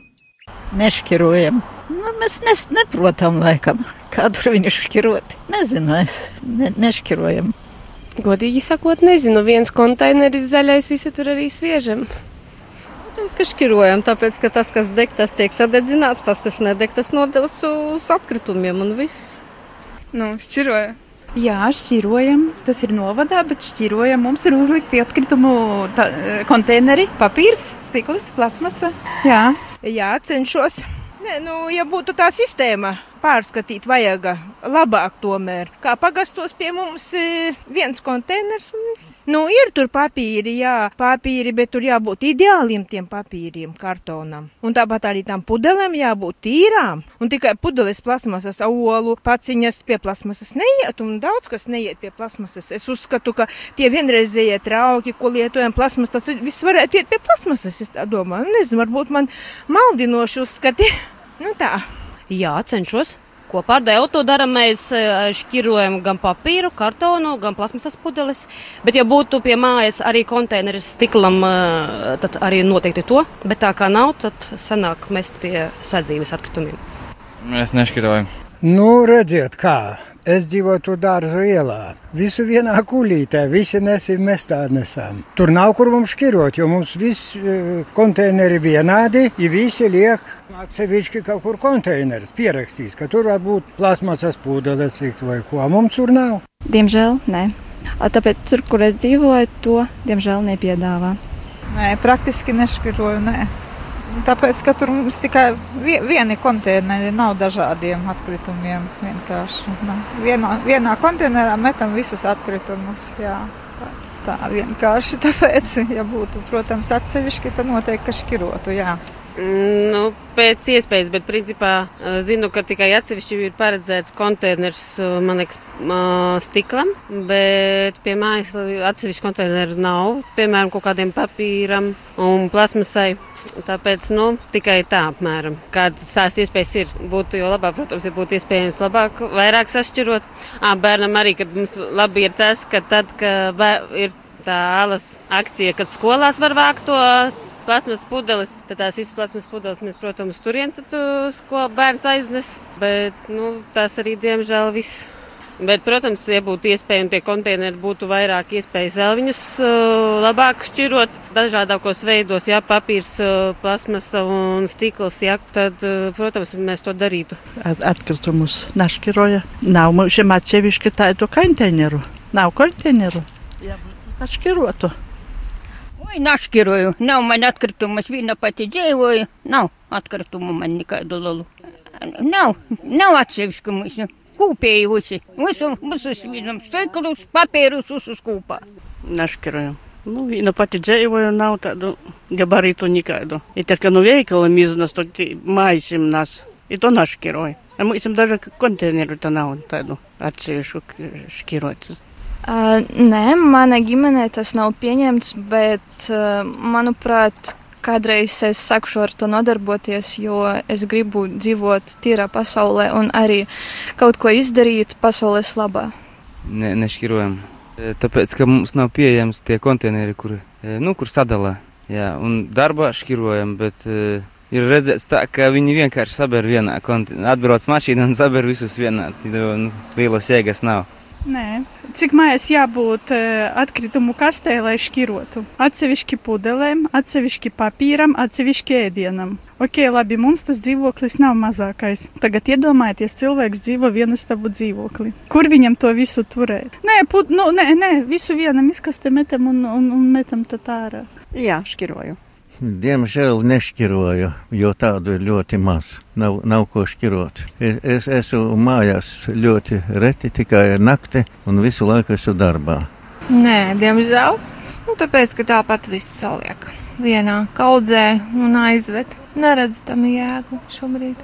Nešķirojam. Nu, mēs nes, neprotam, laikam, kā tur viņi šķiroti. Nezinu, es ne, nešķirojam. Godīgi sakot, nezinu, viens konteineris zaļais, visu tur arī sviežam. Protams, ka šķirojam, tāpēc, ka tas, kas deg, tas tiek sadedzināts, tas, kas nedeg, tas nodots uz atkritumiem un viss. Nu, šķiroja. Jā, šķirojam. Tas ir novadā, bet šķirojam. Mums ir uzlikti atkritumu tā, konteineri, papīrs, stikls, plasmasa. Jā, Jā cenšos. Nē, nu, ja būtu tā sistēma, pārskatīt vajag labāk tomēr. Kā pagastos pie mums e, viens konteiners un viss. Nu, ir tur papīri, jā, papīri, bet tur jābūt ideāliem tiem papīriem, kartonam. Un tāpat arī tam pudelēm jābūt tīrām. Un tikai pudeles plasmasas olu paciņas pie plasmasas neiet, un daudz kas neiet pie plasmasas. Es uzskatu, ka tie vienreizējie trauki, ko lietojam plasmas, tas viss varētu iet pie plasmasas, es tā domāju. Nu, nezinu, varbūt man maldinoši uzskati. Nu tā. Jā, cenšos. Kopā ar Dēlu to darām. Mēs eh, šķirojam gan papīru, kartonu, gan plasmasas pudeles. Bet, ja būtu pie mājas arī konteineris stiklam, eh, tad arī noteikti to. Bet tā kā nav, tad sanāk mest pie sadzīves atkritumiem. Mēs nešķirojam. Nu, redziet, kā. Es dzīvoju tur dārza ielā. Visu vienā kulītē, visi nesim, mēs tā nesam. Tur nav kur mums šķirot, jo mums viss e, konteineri vienādi, ja visi liek atsevišķi kaut kur konteineris pierakstīs, ka tur var būt plasmasas pūdeles likt vai ko. Mums tur nav. Diemžēl nē. Tāpēc tur, kur es dzīvoju, to diemžēl nepiedāvā. Nē, praktiski nešķiroju. Nē. Tāpēc, ka tur mums tikai vieni konteineri nav dažādiem atkritumiem. Vienkārši vienā, vienā konteinerā metam visus atkritumus. Jā, tā, tā vienkārši tāpēc, ja būtu, protams, atsevišķi, tad noteikti šķirotu. Jā. Nu, pēc iespējas, bet principā zinu, ka tikai atsevišķi ir paredzēts konteiners, man liekas, stiklam, bet pie mājas atsevišķi konteineru nav, piemēram, kaut kādiem papīram un plasmasai. Tāpēc, nu, tikai tā apmēram. Kādas tās iespējas ir, būtu jau labāk, protams, ja būtu iespējams labāk, vairāk sašķirot. Ā, bērnam arī, kad mums labi ir tas, ka tad, ka ir tā alas akcija, kad skolās var vākt tos plasmas pudeles. Tad tās visas plasmas pudeles mēs, protams, turien tad skolu bērns aiznes. Bet, nu, tas arī, diemžēl, viss. Bet, protams, ja būtu iespēja un tie konteineri būtu vairāk iespējas vēl viņus uh, labāk šķirot dažādākos veidos, ja papīrs, uh, plasmas un stikls, ja, tad, uh, protams, mēs to darītu. At, atkritumus nešķiroja. Nav mums atsevišķi tādu konteineru. Nav konteineru. Jā. Отшкируату. Ой, нашкирую. На у меня открытому свина потедеевую. На, открытому man nekādu lalu. Nav, nav atsevišķu mūsu. Kūpējusi. Visu, visus vīnam steklus, papīrus visus kūpā. Naškiruju. Nu, vīna pati dzēvoju, nav tādu gabarītu nekādu. Ir tā, ka nu veikala miznas, tokti maisim nas. Ir to naškiroju. Mūsim daži konteineru tā nav tādu atsevišķu škirot. Uh, nē, manā ģimenē tas nav pieņemts, bet, uh, manuprāt, kādreiz es sākšu ar to nodarboties, jo es gribu dzīvot tīrā pasaulē un arī kaut ko izdarīt pasaules labā. Ne, nešķirojam. Tāpēc, ka mums nav pieejams tie konteineri, kur, nu, kur sadalā. Jā, un darbā šķirojam, bet uh, ir redzēts tā, ka viņi vienkārši saber vienā konteinerā. Atbrauc mašīna un saber visus vienā. Nu, lielas jēgas nav. Nē, cik mājās jābūt atkritumu kastē, lai šķirotu? Atsevišķi pudelēm, atsevišķi papīram, atsevišķi ēdienam. Ok, labi, mums tas dzīvoklis nav mazākais. Tagad iedomājieties, cilvēks dzīvo vienastabu dzīvoklī. Kur viņam to visu turēt? Nē, put, nu, nē, nē visu vienam izkastē metam un, un, un metam tad ārā. Jā, šķiroju. Diemžēl nešķiroju, jo tādu ir ļoti maz. Nav, nav ko šķirot. Es, es esmu mājās ļoti reti, tikai nakti un visu laiku esmu darbā. Nē, diemžēl. Nu, tāpēc, ka tāpat viss saliek vienā kaudzē un aizved. Neredzu tam jēgu šobrīd.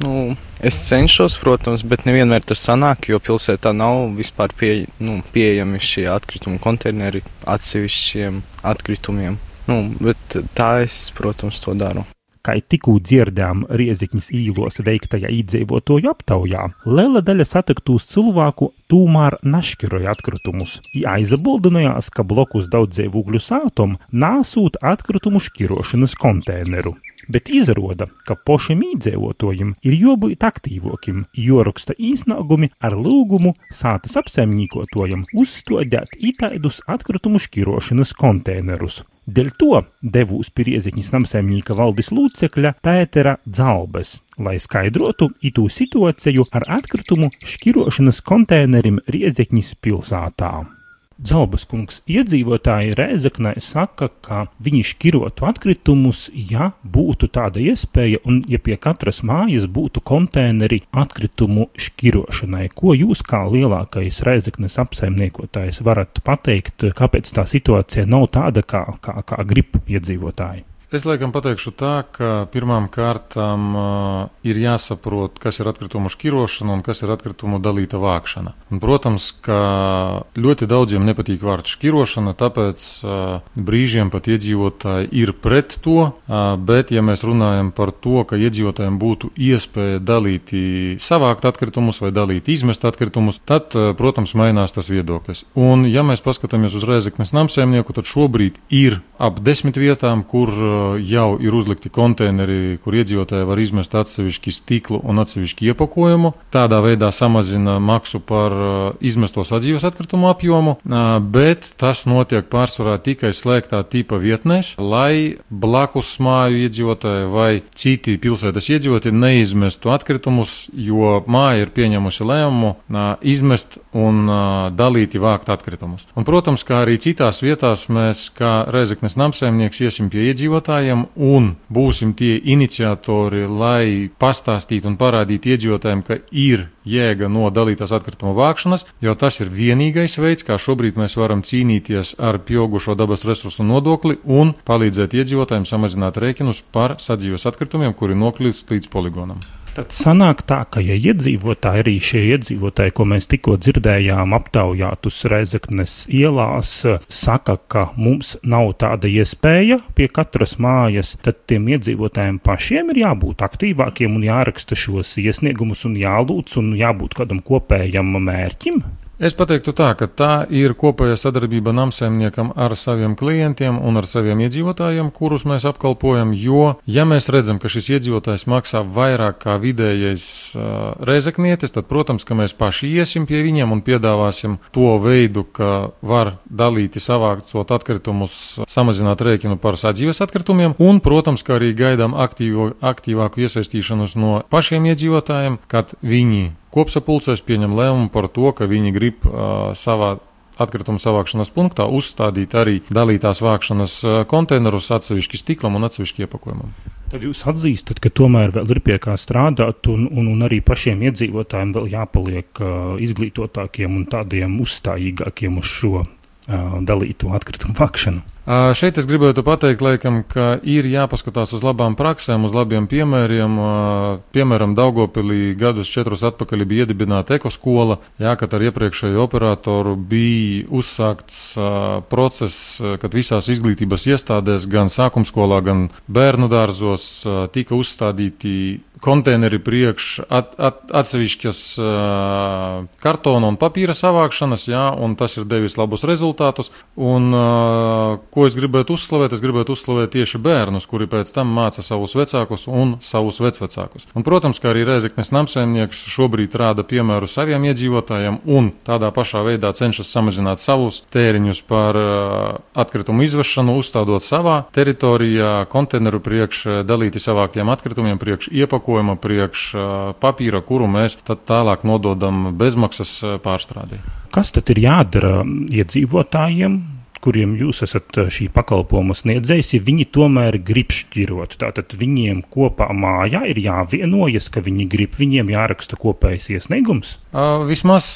Nu, es cenšos, protams, bet nevienmēr tas sanāk, jo pilsētā nav vispār pie, nu, pieejami šie atkritumu konteineri atsevišķiem atkritumiem. Nu, bet tā es, protams, to daru. Kā tikko dzirdējām Riezikņas īlos veiktajā iedzīvotāju aptaujā, liela daļa satiktūs cilvēku tomēr nešķiroja atkritumus. Aizabildinājās, ka blokus daudzdzīvokļu sātum nāsūt atkritumu šķirošanas konteineru. Bet izrāda, ka pašam iedzīvotājiem ir jābūt aktīvākiem, jo raksta īsnāgumi ar lūgumu sātas apsaimniekotājiem uzstādīt itāidus atkritumu šķirošanas konteinerus. Dēļ to devūs pie Rieziņas namsaimnieka valdes lūcekļa Pētera Dzalbes, lai skaidrotu itū situāciju ar atkritumu šķirošanas konteinerim Rieziņas pilsētā. Dzalbas kungs iedzīvotāji Rēzaknē saka, ka viņi šķirotu atkritumus, ja būtu tāda iespēja un ja pie katras mājas būtu konteineri atkritumu šķirošanai. Ko jūs kā lielākais Rēzaknes apsaimniekotājs varat pateikt, kāpēc tā situācija nav tāda, kā, kā, kā grib iedzīvotāji? Es laikam pateikšu tā, ka pirmām kārtām uh, ir jāsaprot, kas ir atkritumu šķirošana un kas ir atkritumu dalīta vākšana. Un, protams, ka ļoti daudziem nepatīk vārds šķirošana, tāpēc uh, brīžiem pat iedzīvotāji ir pret to, uh, bet ja mēs runājam par to, ka iedzīvotājiem būtu iespēja dalīt, savākt atkritumus vai dalīt izmest atkritumus, tad, uh, protams, mainās tas viedoklis. Un, ja mēs paskatāmies uz Reizeknes namsēmnieku, tad šobrīd ir ap desmit vietām, kur uh, jau ir uzlikti konteineri, kur iedzīvotāji var izmest atsevišķi stiklu un atsevišķi iepakojumu. Tādā veidā samazina maksu par uh, izmesto sadzīves atkritumu apjomu, uh, bet tas notiek pārsvarā tikai slēgtā tipa vietnēs, lai blakus māju iedzīvotāji vai citi pilsētas iedzīvotāji neizmestu atkritumus, jo māja ir pieņemusi lēmumu uh, izmest un dalīti vākt atkritumus. Un, protams, kā arī citās vietās mēs, kā Reizeknes namsēmnieks, iesim pie iedzīvotājiem iedzīvotājiem un būsim tie iniciatori, lai pastāstītu un parādītu iedzīvotājiem, ka ir jēga no dalītās atkrituma vākšanas, jo tas ir vienīgais veids, kā šobrīd mēs varam cīnīties ar pieaugušo dabas resursu nodokli un palīdzēt iedzīvotājiem samazināt rēķinus par sadzīves atkritumiem, kuri nokļūst līdz poligonam. Tad sanāk tā, ka ja iedzīvotāji, arī šie iedzīvotāji, ko mēs tikko dzirdējām, aptaujātus Reizeknes ielās, saka, ka mums nav tāda iespēja pie katras mājas, tad tiem iedzīvotājiem pašiem ir jābūt aktīvākiem un jāraksta šos iesniegumus un jālūdz un jābūt kādam kopējam mērķim. Es teiktu tā, ka tā ir kopējā sadarbība namsēmniekam ar saviem klientiem un ar saviem iedzīvotājiem, kurus mēs apkalpojam. Jo, ja mēs redzam, ka šis iedzīvotājs maksā vairāk kā vidējais uh, rezeknietis, tad, protams, ka mēs paši iesim pie viņiem un piedāvāsim to veidu, ka var dalīti savācot atkritumus, samazināt rēķinu par sadzīves atkritumiem, un, protams, ka arī gaidām aktīvo, aktīvāku iesaistīšanos no pašiem iedzīvotājiem, kad viņi kopsapulcēs pieņem lēmumu par to, ka viņi grib uh, savā atkritumu savākšanas punktā uzstādīt arī dalītās vākšanas konteinerus atsevišķi stiklam un atsevišķi iepakojumam. Tad jūs atzīstat, ka tomēr vēl ir pie kā strādāt, un, un, un arī pašiem iedzīvotājiem vēl jāpaliek uh, izglītotākiem un tādiem uzstājīgākiem uz šo uh, dalīto atkritumu vākšanu. Šeit es gribētu pateikt, laikam, ka ir jāpaskatās uz labām praksēm, uz labiem piemēriem. Piemēram, Daugopilī gadus četrus atpakaļ bija iedibināta ekoskola, jā, kad ar iepriekšējo operatoru bija uzsākts process, kad visās izglītības iestādēs, gan sākumskolā, gan bērnu dārzos tika uzstādīti konteineri priekš at, at, atsevišķas uh, kartona un papīra savākšanas, jā, un tas ir devis labus rezultātus. Un, uh, ko es gribētu uzslavēt? Es gribētu uzslavēt tieši bērnus, kuri pēc tam māca savus vecākus un savus vecvecākus. Un, protams, kā arī Reizeknes namsēmnieks šobrīd rāda piemēru saviem iedzīvotājiem un tādā pašā veidā cenšas samazināt savus tēriņus par atkritumu izvešanu, uzstādot savā teritorijā konteineru priekš dalīti savāktiem atkritumiem priekš iepakojumu pakojuma priekš papīra, kuru mēs tad tālāk nododam bezmaksas pārstrādē. Kas tad ir jādara iedzīvotājiem, kuriem jūs esat šī pakalpojuma sniedzējs, ja viņi tomēr grib šķirot. Tātad viņiem kopā mājā ir jāvienojas, ka viņi grib, viņiem jāraksta kopējs iesniegums. Vismaz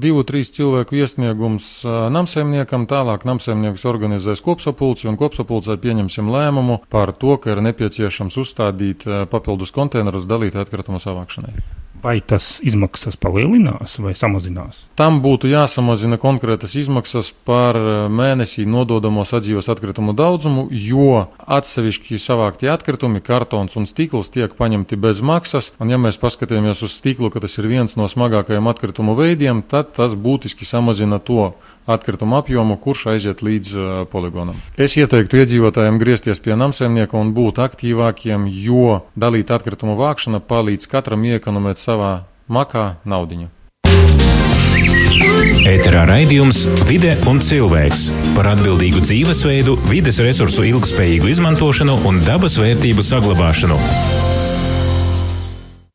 divu, trīs cilvēku iesniegums namsēmniekam, tālāk namsēmnieks organizēs kopsapulci un kopsapulcē pieņemsim lēmumu par to, ka ir nepieciešams uzstādīt papildus konteinerus dalīt atkritumu savākšanai. Vai tas izmaksas palielinās vai samazinās? Tam būtu jāsamazina konkrētas izmaksas par eh, mēnesī nododamo sadzīves atkritumu daudzumu, jo atsevišķi savāktie atkritumi, kartons un stikls tiek paņemti bez maksas. Un, ja mēs paskatāmies uz stiklu, ka tas ir viens no smagākajiem atkritumu veidiem, tad tas būtiski samazina to atkritumu apjomu, kurš aiziet līdz uh, poligonam. Es ieteiktu iedzīvotājiem griezties pie namsēmnieka un būt aktīvākiem, jo dalīt atkritumu vākšana palīdz katram iekonomēt savā makā naudiņu. Ēterā raidījums Vide un cilvēks par atbildīgu dzīvesveidu, vides resursu ilgspējīgu izmantošanu un dabas vērtību saglabāšanu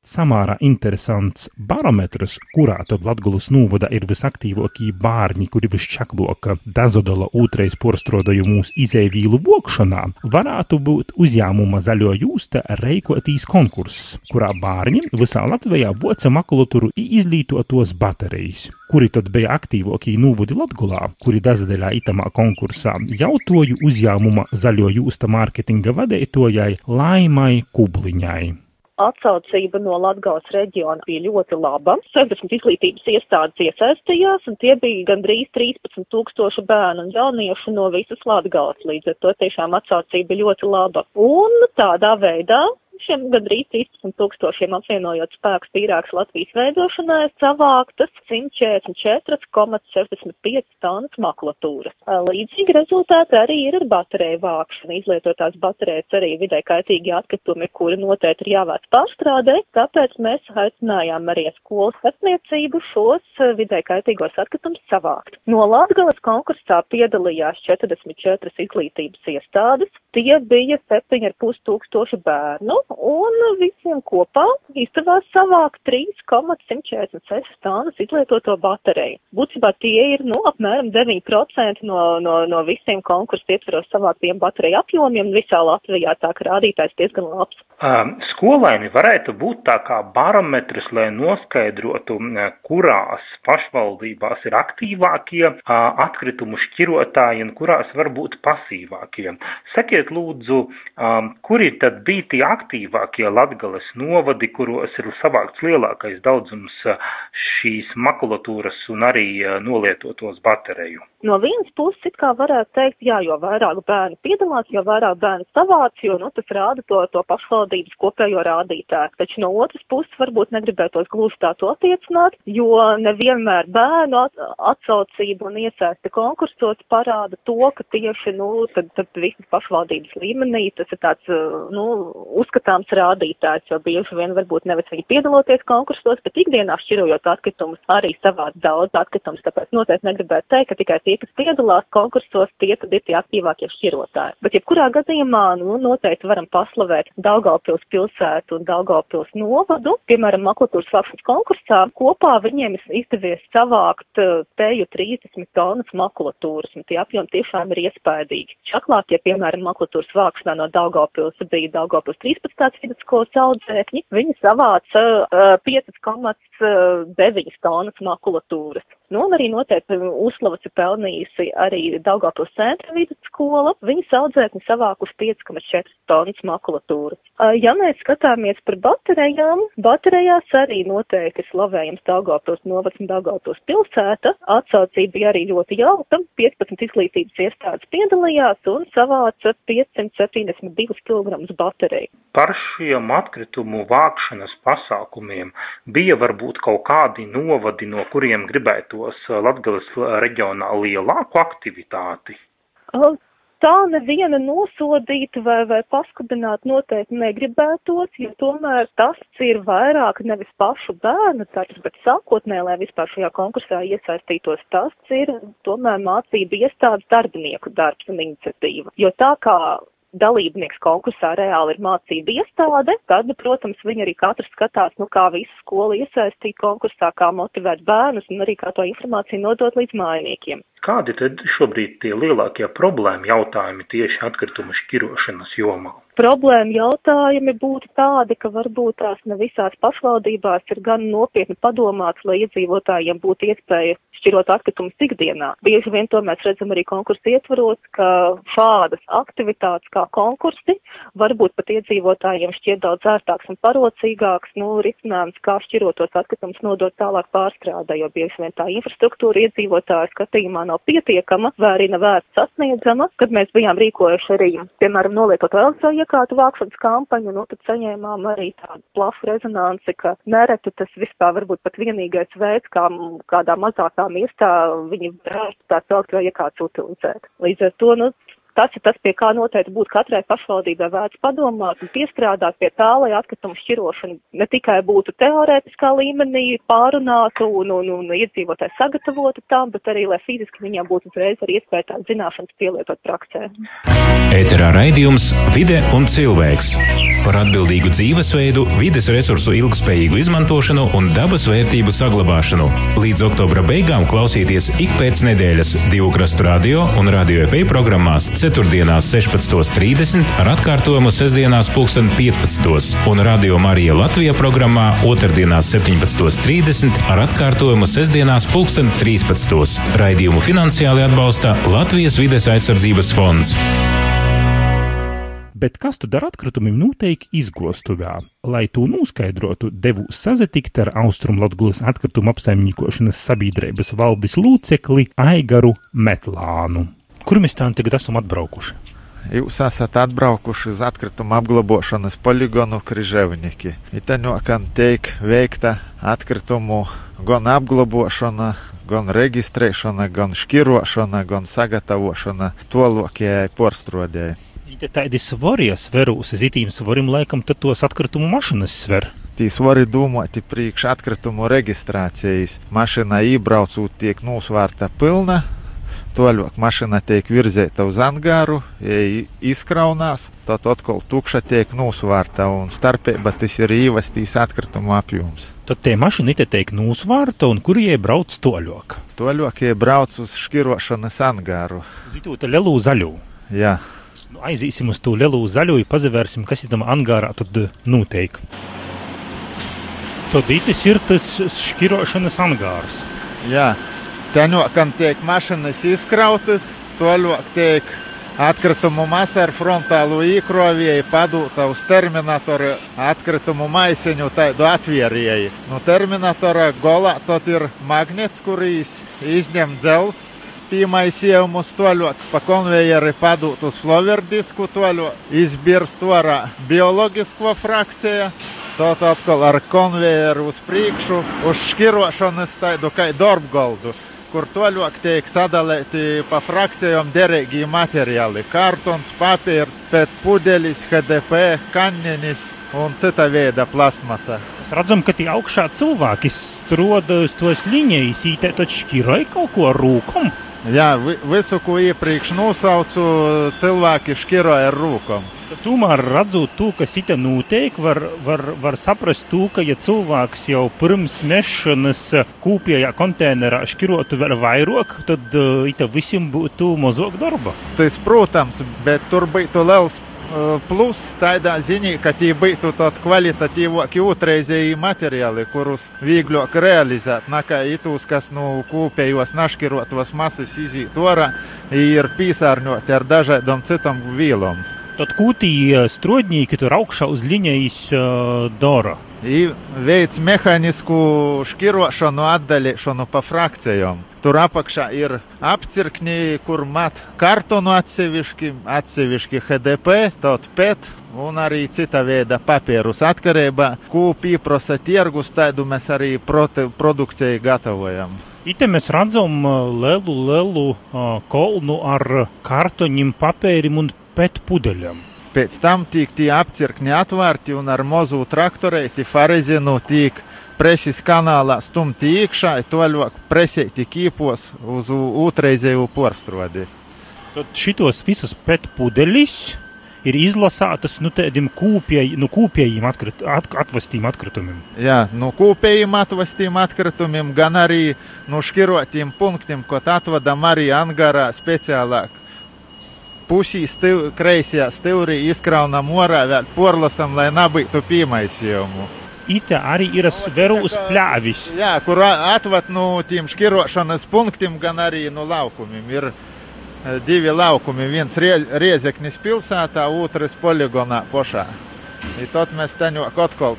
samērā interesants barometrs, kurā tad Latgulas nūvada ir visaktīvākie bārņi, kuri visčakloka dazodola ūtreiz porstrodaju mūsu izēvīlu vokšanā, varētu būt uzņēmuma zaļo jūsta reikotīs konkurss, kurā bārņi visā Latvijā voca makulaturu izlītotos baterijas. Kuri tad bija aktīvākie nūvudi Latgulā, kuri dazadeļā itamā konkursā jautoju uzņēmuma zaļo jūsta mārketinga vadētojai Laimai Kubliņai atsaucība no Latgales reģiona bija ļoti laba. 60 izglītības iestādes iesaistījās, un tie bija gandrīz 13 tūkstoši bērnu un jauniešu no visas Latgales. Līdz ar to tiešām atsaucība ļoti laba. Un tādā veidā šiem gandrīz 13 tūkstošiem apvienojot spēkus tīrākas Latvijas veidošanai savāktas 144,65 tonnas makulatūras. Līdzīgi rezultāti arī ir ar bateriju vākšanu. Izlietotās baterijas arī vidē kaitīgi atkritumi, kuri noteikti ir jāvāc pārstrādē, tāpēc mēs aicinājām arī skolas starpniecību šos vidē kaitīgos atkritumus savākt. No Latgales konkursā piedalījās 44 izglītības iestādes, tie bija 7,5 tūkstoši bērnu, un visiem kopā izdevās savākt 3,146 tonnas izlietoto bateriju. Būtībā tie ir, nu, apmēram 9% no, no, no visiem konkursu ietveros savāktiem bateriju apjomiem visā Latvijā, tā ka rādītājs diezgan labs. Um, skolaini varētu būt tā kā barometrs, lai noskaidrotu, kurās pašvaldībās ir aktīvākie uh, atkritumu šķirotāji un kurās varbūt pasīvākie. Sakiet lūdzu, um, kuri tad bija tie aktīvākie Latgales novadi, kuros ir savākts lielākais daudzums šīs makulatūras un arī nolietotos bateriju? No vienas puses, it kā varētu teikt, jā, jo vairāk bērnu piedalās, jo vairāk bērnu savāc, jo, nu, tas rāda to, to pašvaldības kopējo rādītāju. Taču no otras puses varbūt negribētos gluži tā to attiecināt, jo nevienmēr bērnu atsaucība un iesaisti konkursos parāda to, ka tieši, nu, tad, tad visas pašvaldības līmenī tas ir tāds, nu, uzskatāms rādītājs, jo bieži vien varbūt nevis viņi piedaloties konkursos, bet ikdienā šķirojot atkritumus arī savāc daudz atkritumus, tāpēc noteikti negribētu teikt, ka tikai tie, kas piedalās konkursos, tie tad ir tie aktīvākie šķirotāji. Bet jebkurā gadījumā, nu, noteikti varam paslavēt Daugavpils pilsētu un Daugavpils novadu. Piemēram, makulatūras vākšanas konkursā kopā viņiem izdevies savākt uh, teju 30 tonnas makulatūras, un tie apjomi tiešām ir iespaidīgi. Čaklākie, piemēram, makulatūras vākšanā no Daugavpils bija Daugavpils 13. Vidusskolas audzēkņi, viņi savāca uh, 5,9 tonnas makulatūras. Nu, un arī noteikti uzslavas ir pelnījusi arī Daugavpils centra vidusskola. Viņas audzēkņi savākus 5,4 tonnas makulatūras. Ja mēs skatāmies par baterijām, baterijās arī noteikti slavējams Daugavpils novads un Daugavpils pilsēta. Atsaucība bija arī ļoti jauka. 15 izglītības iestādes piedalījās un savāca 572 kg bateriju. Par šiem atkritumu vākšanas pasākumiem bija varbūt kaut kādi novadi, no kuriem gribētos Latgales reģionā lielāku aktivitāti? Tā neviena nosodīt vai, vai paskudināt noteikti negribētos, jo tomēr tas ir vairāk nevis pašu bērnu darbs, bet sākotnē, lai vispār šajā konkursā iesaistītos, tas ir tomēr mācību iestādes darbinieku darbs un iniciatīva. Jo tā kā dalībnieks konkursā reāli ir mācība iestāde, tad, protams, viņi arī katrs skatās, nu, kā visu skolu iesaistīt konkursā, kā motivēt bērnus un arī kā to informāciju nodot līdz mājiniekiem. Kādi tad šobrīd tie lielākie problēma jautājumi tieši atkritumu šķirošanas jomā? Problēma jautājumi būtu tādi, ka varbūt tās ne visās pašvaldībās ir gan nopietni padomāts, lai iedzīvotājiem būtu iespēja šķirot atkritumus ikdienā. Bieži vien to mēs redzam arī konkursu ietvaros, ka šādas aktivitātes kā konkursi varbūt pat iedzīvotājiem šķiet daudz ērtāks un parocīgāks, nu, risinājums, kā šķirotos atkritumus nodot tālāk pārstrādē, jo bieži vien tā infrastruktūra iedzīvotāju skatījumā nav pietiekama vai arī nav vērts sasniedzama, kad mēs bijām rīkojuši arī, piemēram, nolietot elektroiekārtu iekārtu vākšanas kampaņu, nu tad saņēmām arī tādu plašu rezonanci, ka nereti tas vispār varbūt pat vienīgais veids, kā kādā mazākā miestā viņi varētu tās elektroiekārtas utilizēt. Līdz ar to, nu, tas ir tas, pie kā noteikti būtu katrai pašvaldībai vērts padomāt un piestrādāt pie tā, lai atkritumu šķirošana ne tikai būtu teorētiskā līmenī pārunāta un, un, un iedzīvotāji sagatavota tam, bet arī, lai fiziski viņiem būtu uzreiz arī iespēja tādas zināšanas pielietot praksē. Ēterā raidījums Vide un cilvēks par atbildīgu dzīvesveidu, vides resursu ilgspējīgu izmantošanu un dabas vērtību saglabāšanu. Līdz oktobra beigām klausieties ik pēc nedēļas krastu radio un radio FA programmās 4.16.30 ar atkārtojumu sestdienās 15. un Radio Marija Latvija programmā 2.17.30 ar atkārtojumu sestdienās 13. Raidījumu finansiāli atbalsta Latvijas vides aizsardzības fonds. Bet kas tad ar atkritumiem notiek izgostuvā? Lai to noskaidrotu, devu sazatikt ar Austrumlatgulas atkritumu apsaimniekošanas sabiedrības valdes locekli Aigaru Metlānu. Kur mēs tā tagad esam atbraukuši? Jūs esat atbraukuši uz atkritumu apglabāšanas poligonu Križevniki. Itaņokam tiek veikta atkritumu gan apglabāšana, gan reģistrēšana, gan šķirošana, gan sagatavošana tolokajai porstrodēji. Ja tādi svarīgi sverūs, zitīm svarim laikam, tad tos atkritumu mašīnas sver. Tī svari domāti priekš atkritumu reģistrācijas. Mašīna iebraucot tiek nosvērta pilna, Toļāk mašīna tiek virzīta uz angāru, ja izkraunās, tad atkal tukša tiek nosvārta un starpība tas ir īvestīs atkritumu apjoms. Tad tie mašīni te tiek nosvārta un kur iebrauc toļāk? Toļāk iebrauc uz šķirošanas angāru. Zitūta lielu zaļu. Jā. Nu, aizīsim uz to lielu zaļu, pazavērsim, kas ir tam angārā tad noteikti. Tad itis ir tas šķirošanas angārs. Jā. Teņokam tiek mašīnas izkrautas, toļok tiek atkritumu masa ar frontālu īkrovieju padūta uz terminatoru atkritumu maisiņu tādu atvierēju. No terminatora gola tad ir magnets, kurīs izņem dzels pīmaisījumus toļot, pa konvejeri padūt uz floverdisku toļot, izbirst orā bioloģisko frakciju. Tad atkal ar konvejeru uz priekšu, uz šķirošanas tādu kā darbgoldu kur toļāk tiek sadalīti pa frakcijām derīgi materiāli - kartons, papīrs, pēc pudelis, HDP, kannenis un cita veida plasmasa. Mēs redzam, ka tie augšā cilvēki stroda uz tos līnijas, ītē taču šķiroja kaut ko ar rūkumu. Jā, visu, ko iepriekš nosaucu, cilvēki šķiroja ar rūkumu. Tomēr redzot to, kas it notiek, var, var, var saprast, to, ka, ja cilvēks jau pirms mešanas kūpjā konteinerā šķirotu vēl vairāk, tad uh, visiem būtu mazāk darba. Tas, protams, bet tur bija liels plus tādā ziņā, ka tie būtu tādi kvalitatīvāki otrreizēji materiāli, kurus vieglāk realizēt, nekā itūs, kas no kopējos naškirotos masas iziet orā, ir pīsārņoti ar dažādām citām vielām. Tad kūtī strodņīgi tur augšā uz līnijas uh, dara. I veids mehānisku šķirošanu, atdalīšanu pa frakcijām. Tur apakšā ir apcirkņi, kur mat kartonu atsevišķi, atsevišķi HDP, tad PET un arī cita veida papīrus. Atkarībā, ko pieprasa tirgus, tādu mēs arī produkcijai gatavojam. Ite mēs redzam lielu, lielu kolnu ar kartoņiem, papīrim un PET pudeļiem. Pēc tam tiek tie apcirkņi atvērti un ar mazu traktorēti farizinu tiek preses kanālā stumti iekšā, toļāk presēti kīpos uz otrreizēju porstrodi. Tad šitos visus pēt pudeļus ir izlasātas nu, tādiem kūpēji, nu, kūpējiem atkrit, at, atvestiem atkritumiem. Jā, nu, kūpējiem atvestiem atkritumiem, gan arī nu, šķirotiem punktiem, ko atvadam arī angarā speciālāk. Pusī stiv, kreisajā stūrī izkraunam orā, vēl porlasam, lai nebūtu piemaisījumu ite arī ir sverus pļāvis. Jā, kur atvat nu, tiem šķirošanas punktiem, gan arī no laukumiem. Ir divi laukumi, viens Riezeknis pilsētā, otrs poligonā pošā. I tad mēs teņu atkal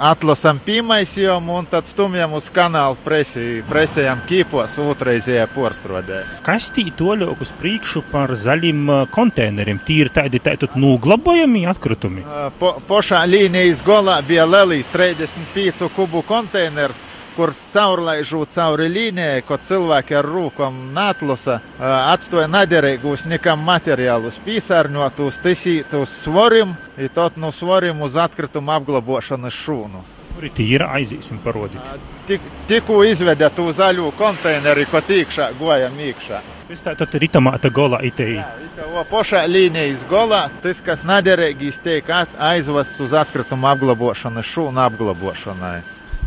atlasām pīmaisījumu un tad stumjam uz kanālu presi, presējam kīpos otrreizējā porstrodē. Kas tī toļok uz priekšu par zaļiem konteineriem? Tī ir tādi tātad nuglabojami atkritumi? Po, pošā līnijas golā bija lelīs 35 kubu konteiners, kur caurlaižot cauri līnijai, ko cilvēki ar rūkām natlasa, atstoja naderīgus nekam materiālus, pīsārņotus, tisītus svorim, i tot no svorim uz atkritumu apglabāšanas šūnu. Tie ir aizīsim parodīt? Tik, tikko izvedē to zaļo konteineri, ko tīkšā gojam iekšā. Tas tā tad ir itamāta golā itei. Jā, pošā līnijas golā, tas, kas naderīgīs, tiek aizvests uz atkritumu apglabāšanas šūnu apglabāšanai.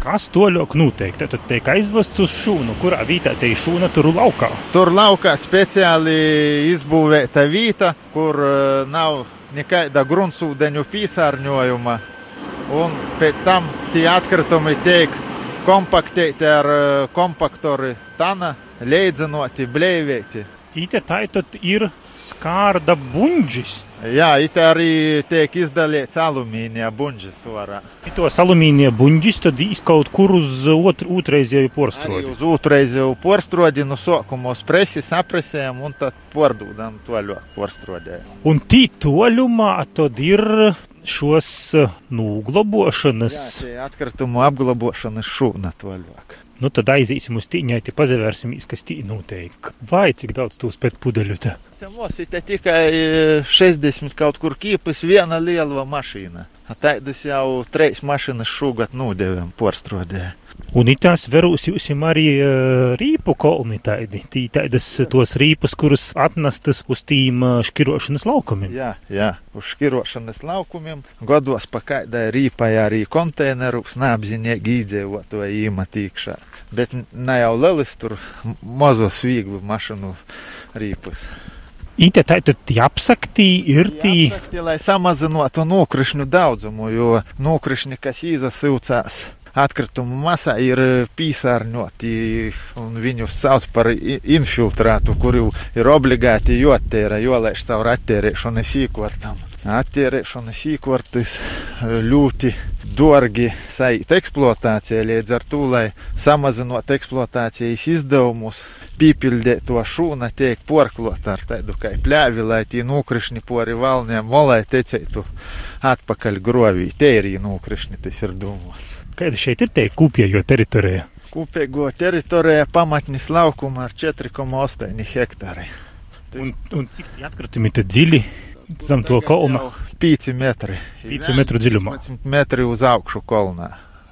Kas to ļoti noteikti? Tad tiek aizvests uz šūnu, kurā vietā te ir šūna tur laukā. Tur laukā speciāli izbūvēta vieta, kur uh, nav nekāda gruntsūdeņu piesārņojuma. Un pēc tam tie atkritumi tiek kompaktēti ar uh, kompaktoru tana, leidzinoti, blēvēti. Ite tā ir skārda buņģis. Jā, it arī tiek izdalīts alumīnija buļbuļs varā. Tos alumīnija buļbuļs tad izkaut kur uz otru, otrreizēju porstrodi. Uz otrreizēju porstrodi no sākuma uz presi sapresējam un tad pārdodam toļu porstrodē. Un tī toļumā tad ir šos nūglabošanas. Jā, atkritumu apglabošanas šūna toļāk. Nu, tad aiziesim uz tīņai, pazavērsimies, kas tī notiek. Vai cik daudz tūs pēc pudeļu te? Mums ir tikai 60 kaut kur kīpis viena liela mašīna. Tādas jau trīs mašīnas šogad nodevām porstrodē. Un itās verūs jūs arī uh, rīpu kolni tādi, tī tādas tos rīpus, kuras atnestas uz tīm uh, škirošanas laukumiem. Jā, jā, uz škirošanas laukumiem. Godos pa kaidai rīpai arī konteinerus neapzinīgi īdzēvot vai īmatīkšā. Bet ne jau lelis tur mazos vieglu mašanu rīpus. Ite tā tad apsakti ir tī. Apsakti, lai samazinātu nokrišņu daudzumu, jo nokrišņi, kas izasūcās atkritumu masā ir piesārņoti, un viņus sauc par infiltrātu, kuru ir obligāti jātērē, jālaiž caur attērēšanas īkvartam. Attērēšanas īkvartis ļoti dārgi saīt eksploatācijā, līdz ar to, lai samazinot eksploatācijas izdevumus, pīpildīt to šūnu, tiek porklot ar tādu kā pļāvi, lai tie nokrišņi pori valniem, molai tecētu atpakaļ grovī. Te ir nokrišņi, tas ir domāts. Kāda šeit ir te kopējo teritorija? Kopējo teritorija pamatnis laukuma ar 4,8 hektāri. Un, un cik tie atkritumi te dziļi zem to kolna? 5 metri. 5 metru dziļumā. 15 metri uz augšu kolnā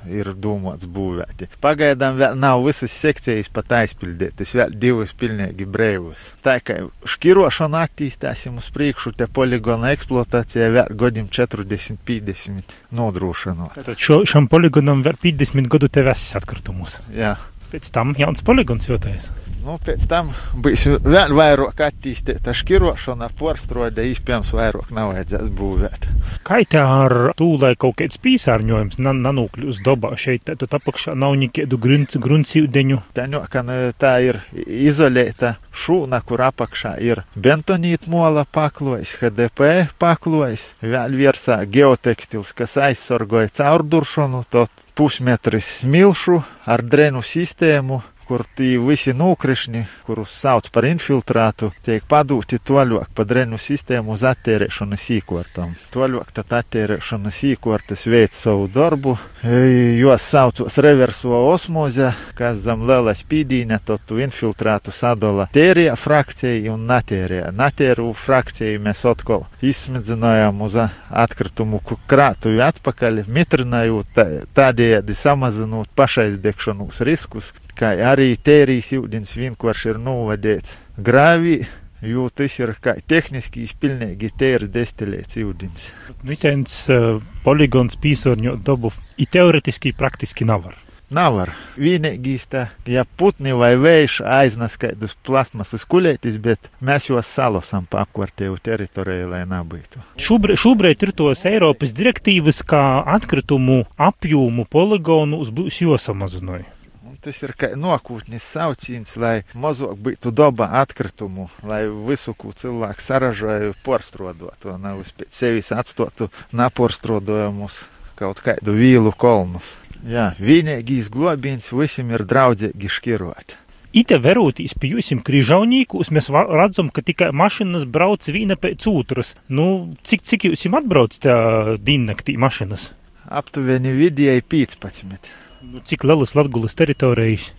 ir domāts būvēti. Pagaidām vēl nav visas sekcijas pat aizpildītas, vēl divas pilnīgi brīvas. Tā kā šķirošana attīstīsim uz priekšu, te poligona eksploatācija vēl gadiem 40, 50 nodrošinot. Tad šo, šam poligonam vēl 50 gadu te vēs atkritumus. Jā. Pēc tam jauns poligons jūtais. Nu, pēc tam būs vēl vairāk attīstīta šķirošana, porstrode, iespējams, vairāk nav vajadzēs būvēt. Kā tā ar lai kaut kāds piesārņojums nanūkļūs dabā šeit, tad apakšā nav nekādu gruntsīdeņu? Tā, no, ka tā ir izolēta šūna, kur apakšā ir bentonīta mola paklojas, HDP paklojas, vēl virsā geotekstils, kas aizsargoja caurduršanu, to pusmetris smilšu ar drenu sistēmu kur tie visi nokrišņi, kurus sauc par infiltrātu, tiek padūti toļāk pa drenu sistēmu uz attērēšanas īkortām. Toļāk tad attērēšanas īkortas veic savu darbu, jos saucos reverso osmoze, kas zem liela spīdīne, tad tu infiltrātu sadala tērija frakcija un natērija. Natēru frakciju mēs atkal izsmedzinājām uz atkritumu krātuvi atpakaļ, mitrinājot tādējādi samazinot pašaizdegšanos riskus, kā arī tērijas ūdens vienkārši ir novadīts grāvī. Jo tas ir kā tehniski pilnīgi tērs destilēts ūdens. Mitens uh, poligons pīsārņot dabu i teoretiski praktiski nevar. Nevar. Vienīgais ja putni vai vējš aiznes kādus plasmasas kulētis, bet mēs jos salosam pa apkārtēju teritoriju, lai nebūtu. Šobrīd, šobrīd ir tos Eiropas direktīvas, kā atkritumu apjomu poligonu uz būs josamazināja tas ir kā nākotnes sauciens, lai mazāk būtu daba atkritumu, lai visu, ko cilvēks saražoja, porstrādātu, nevis pēc sevis atstotu naporstrādājumus kaut kādu vīlu kolnus. Jā, vienīgais globiens visiem ir draudzīgi škirot. Ite verūtīs pie jums križaunīkus, mēs redzam, ka tikai mašīnas brauc viena pēc otras. Nu, cik, cik jūs atbrauc tā diennaktī mašīnas? Aptuveni vidēji 15. Nu, cik lielas Latvijas teritorijas?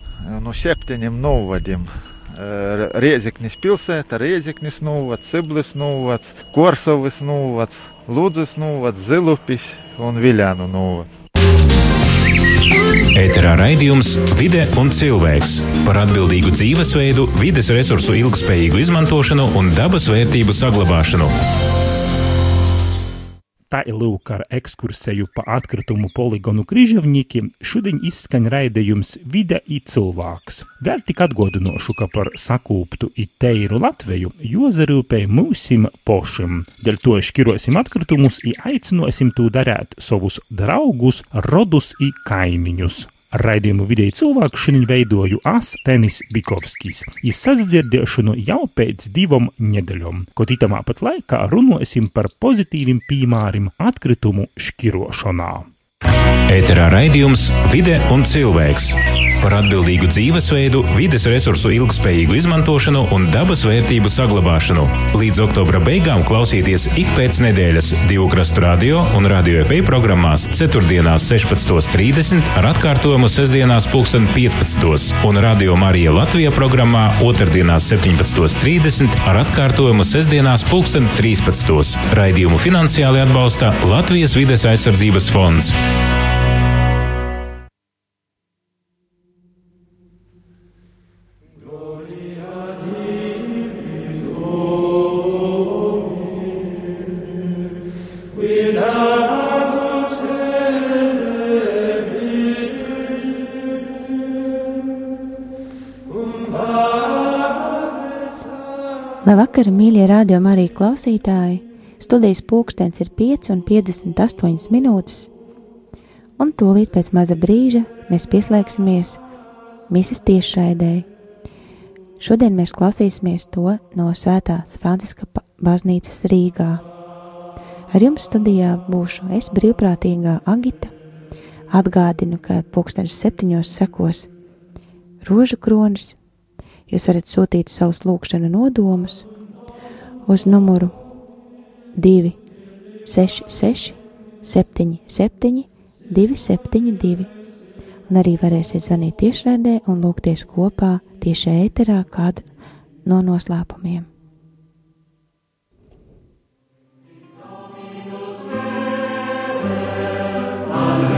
Nu, septiņiem novadiem. Rieziknis pilsēta, Rieziknis novads, Siblis novads, Korsovas novads, Lūdzes novads, Zilupis un Viļānu novads. Ēterā raidījums Vide un cilvēks par atbildīgu dzīvesveidu, vides resursu ilgspējīgu izmantošanu un dabas vērtību saglabāšanu. Tā ir lūk ar ekskursēju pa atkritumu poligonu Križevņikiem. Šodien izskaņ raidījums Vide i cilvēks. Vēl tik atgodinošu, ka par sakūptu i teiru Latveju jozarūpēja mūsim pošim. Dēļ to škirosim atkritumus i aicinosim tū darēt savus draugus, rodus i kaimiņus. Raidījumu vidēji cilvēku šodien veidoju As Tenis Bikovskis. Iz sazdzirdēšanu jau pēc divom nedēļom, kaut itamā pat laikā runāsim par pozitīviem piemēriem atkritumu šķirošanā. Ēterā raidījums Vide un cilvēks par atbildīgu dzīvesveidu, vides resursu ilgspējīgu izmantošanu un dabas vērtību saglabāšanu. Līdz oktobra beigām klausieties ik pēc nedēļas divu krastu radio un radio FA programmās 4.16.30 ar atkārtojumu sestdienās 15. un radio Marija Latvija programmā 2.17.30 ar atkārtojumu sestdienās 13. Raidījumu finansiāli atbalsta Latvijas vides aizsardzības fonds. Labvakar, mīļie rādījumi, arī klausītāji! Studijas pulkstenis ir 5,58 minūtes, un tūlīt pēc maza brīža mēs pieslēgsimies misijas tiešraidēji. Šodien mēs klausīsimies to no Svētās Franciska baznīcas Rīgā. Ar jums studijā būšu es brīvprātīgā Agita. Atgādinu, ka pulkstenis septiņos sekos rožu kronis Jūs varat sūtīt savus lūgšanu nodomus uz numuru 266, 77, 272. Un arī varēsiet zvanīt tiešraidē un lūgties kopā tiešā ēterā kādu no noslēpumiem. Amen.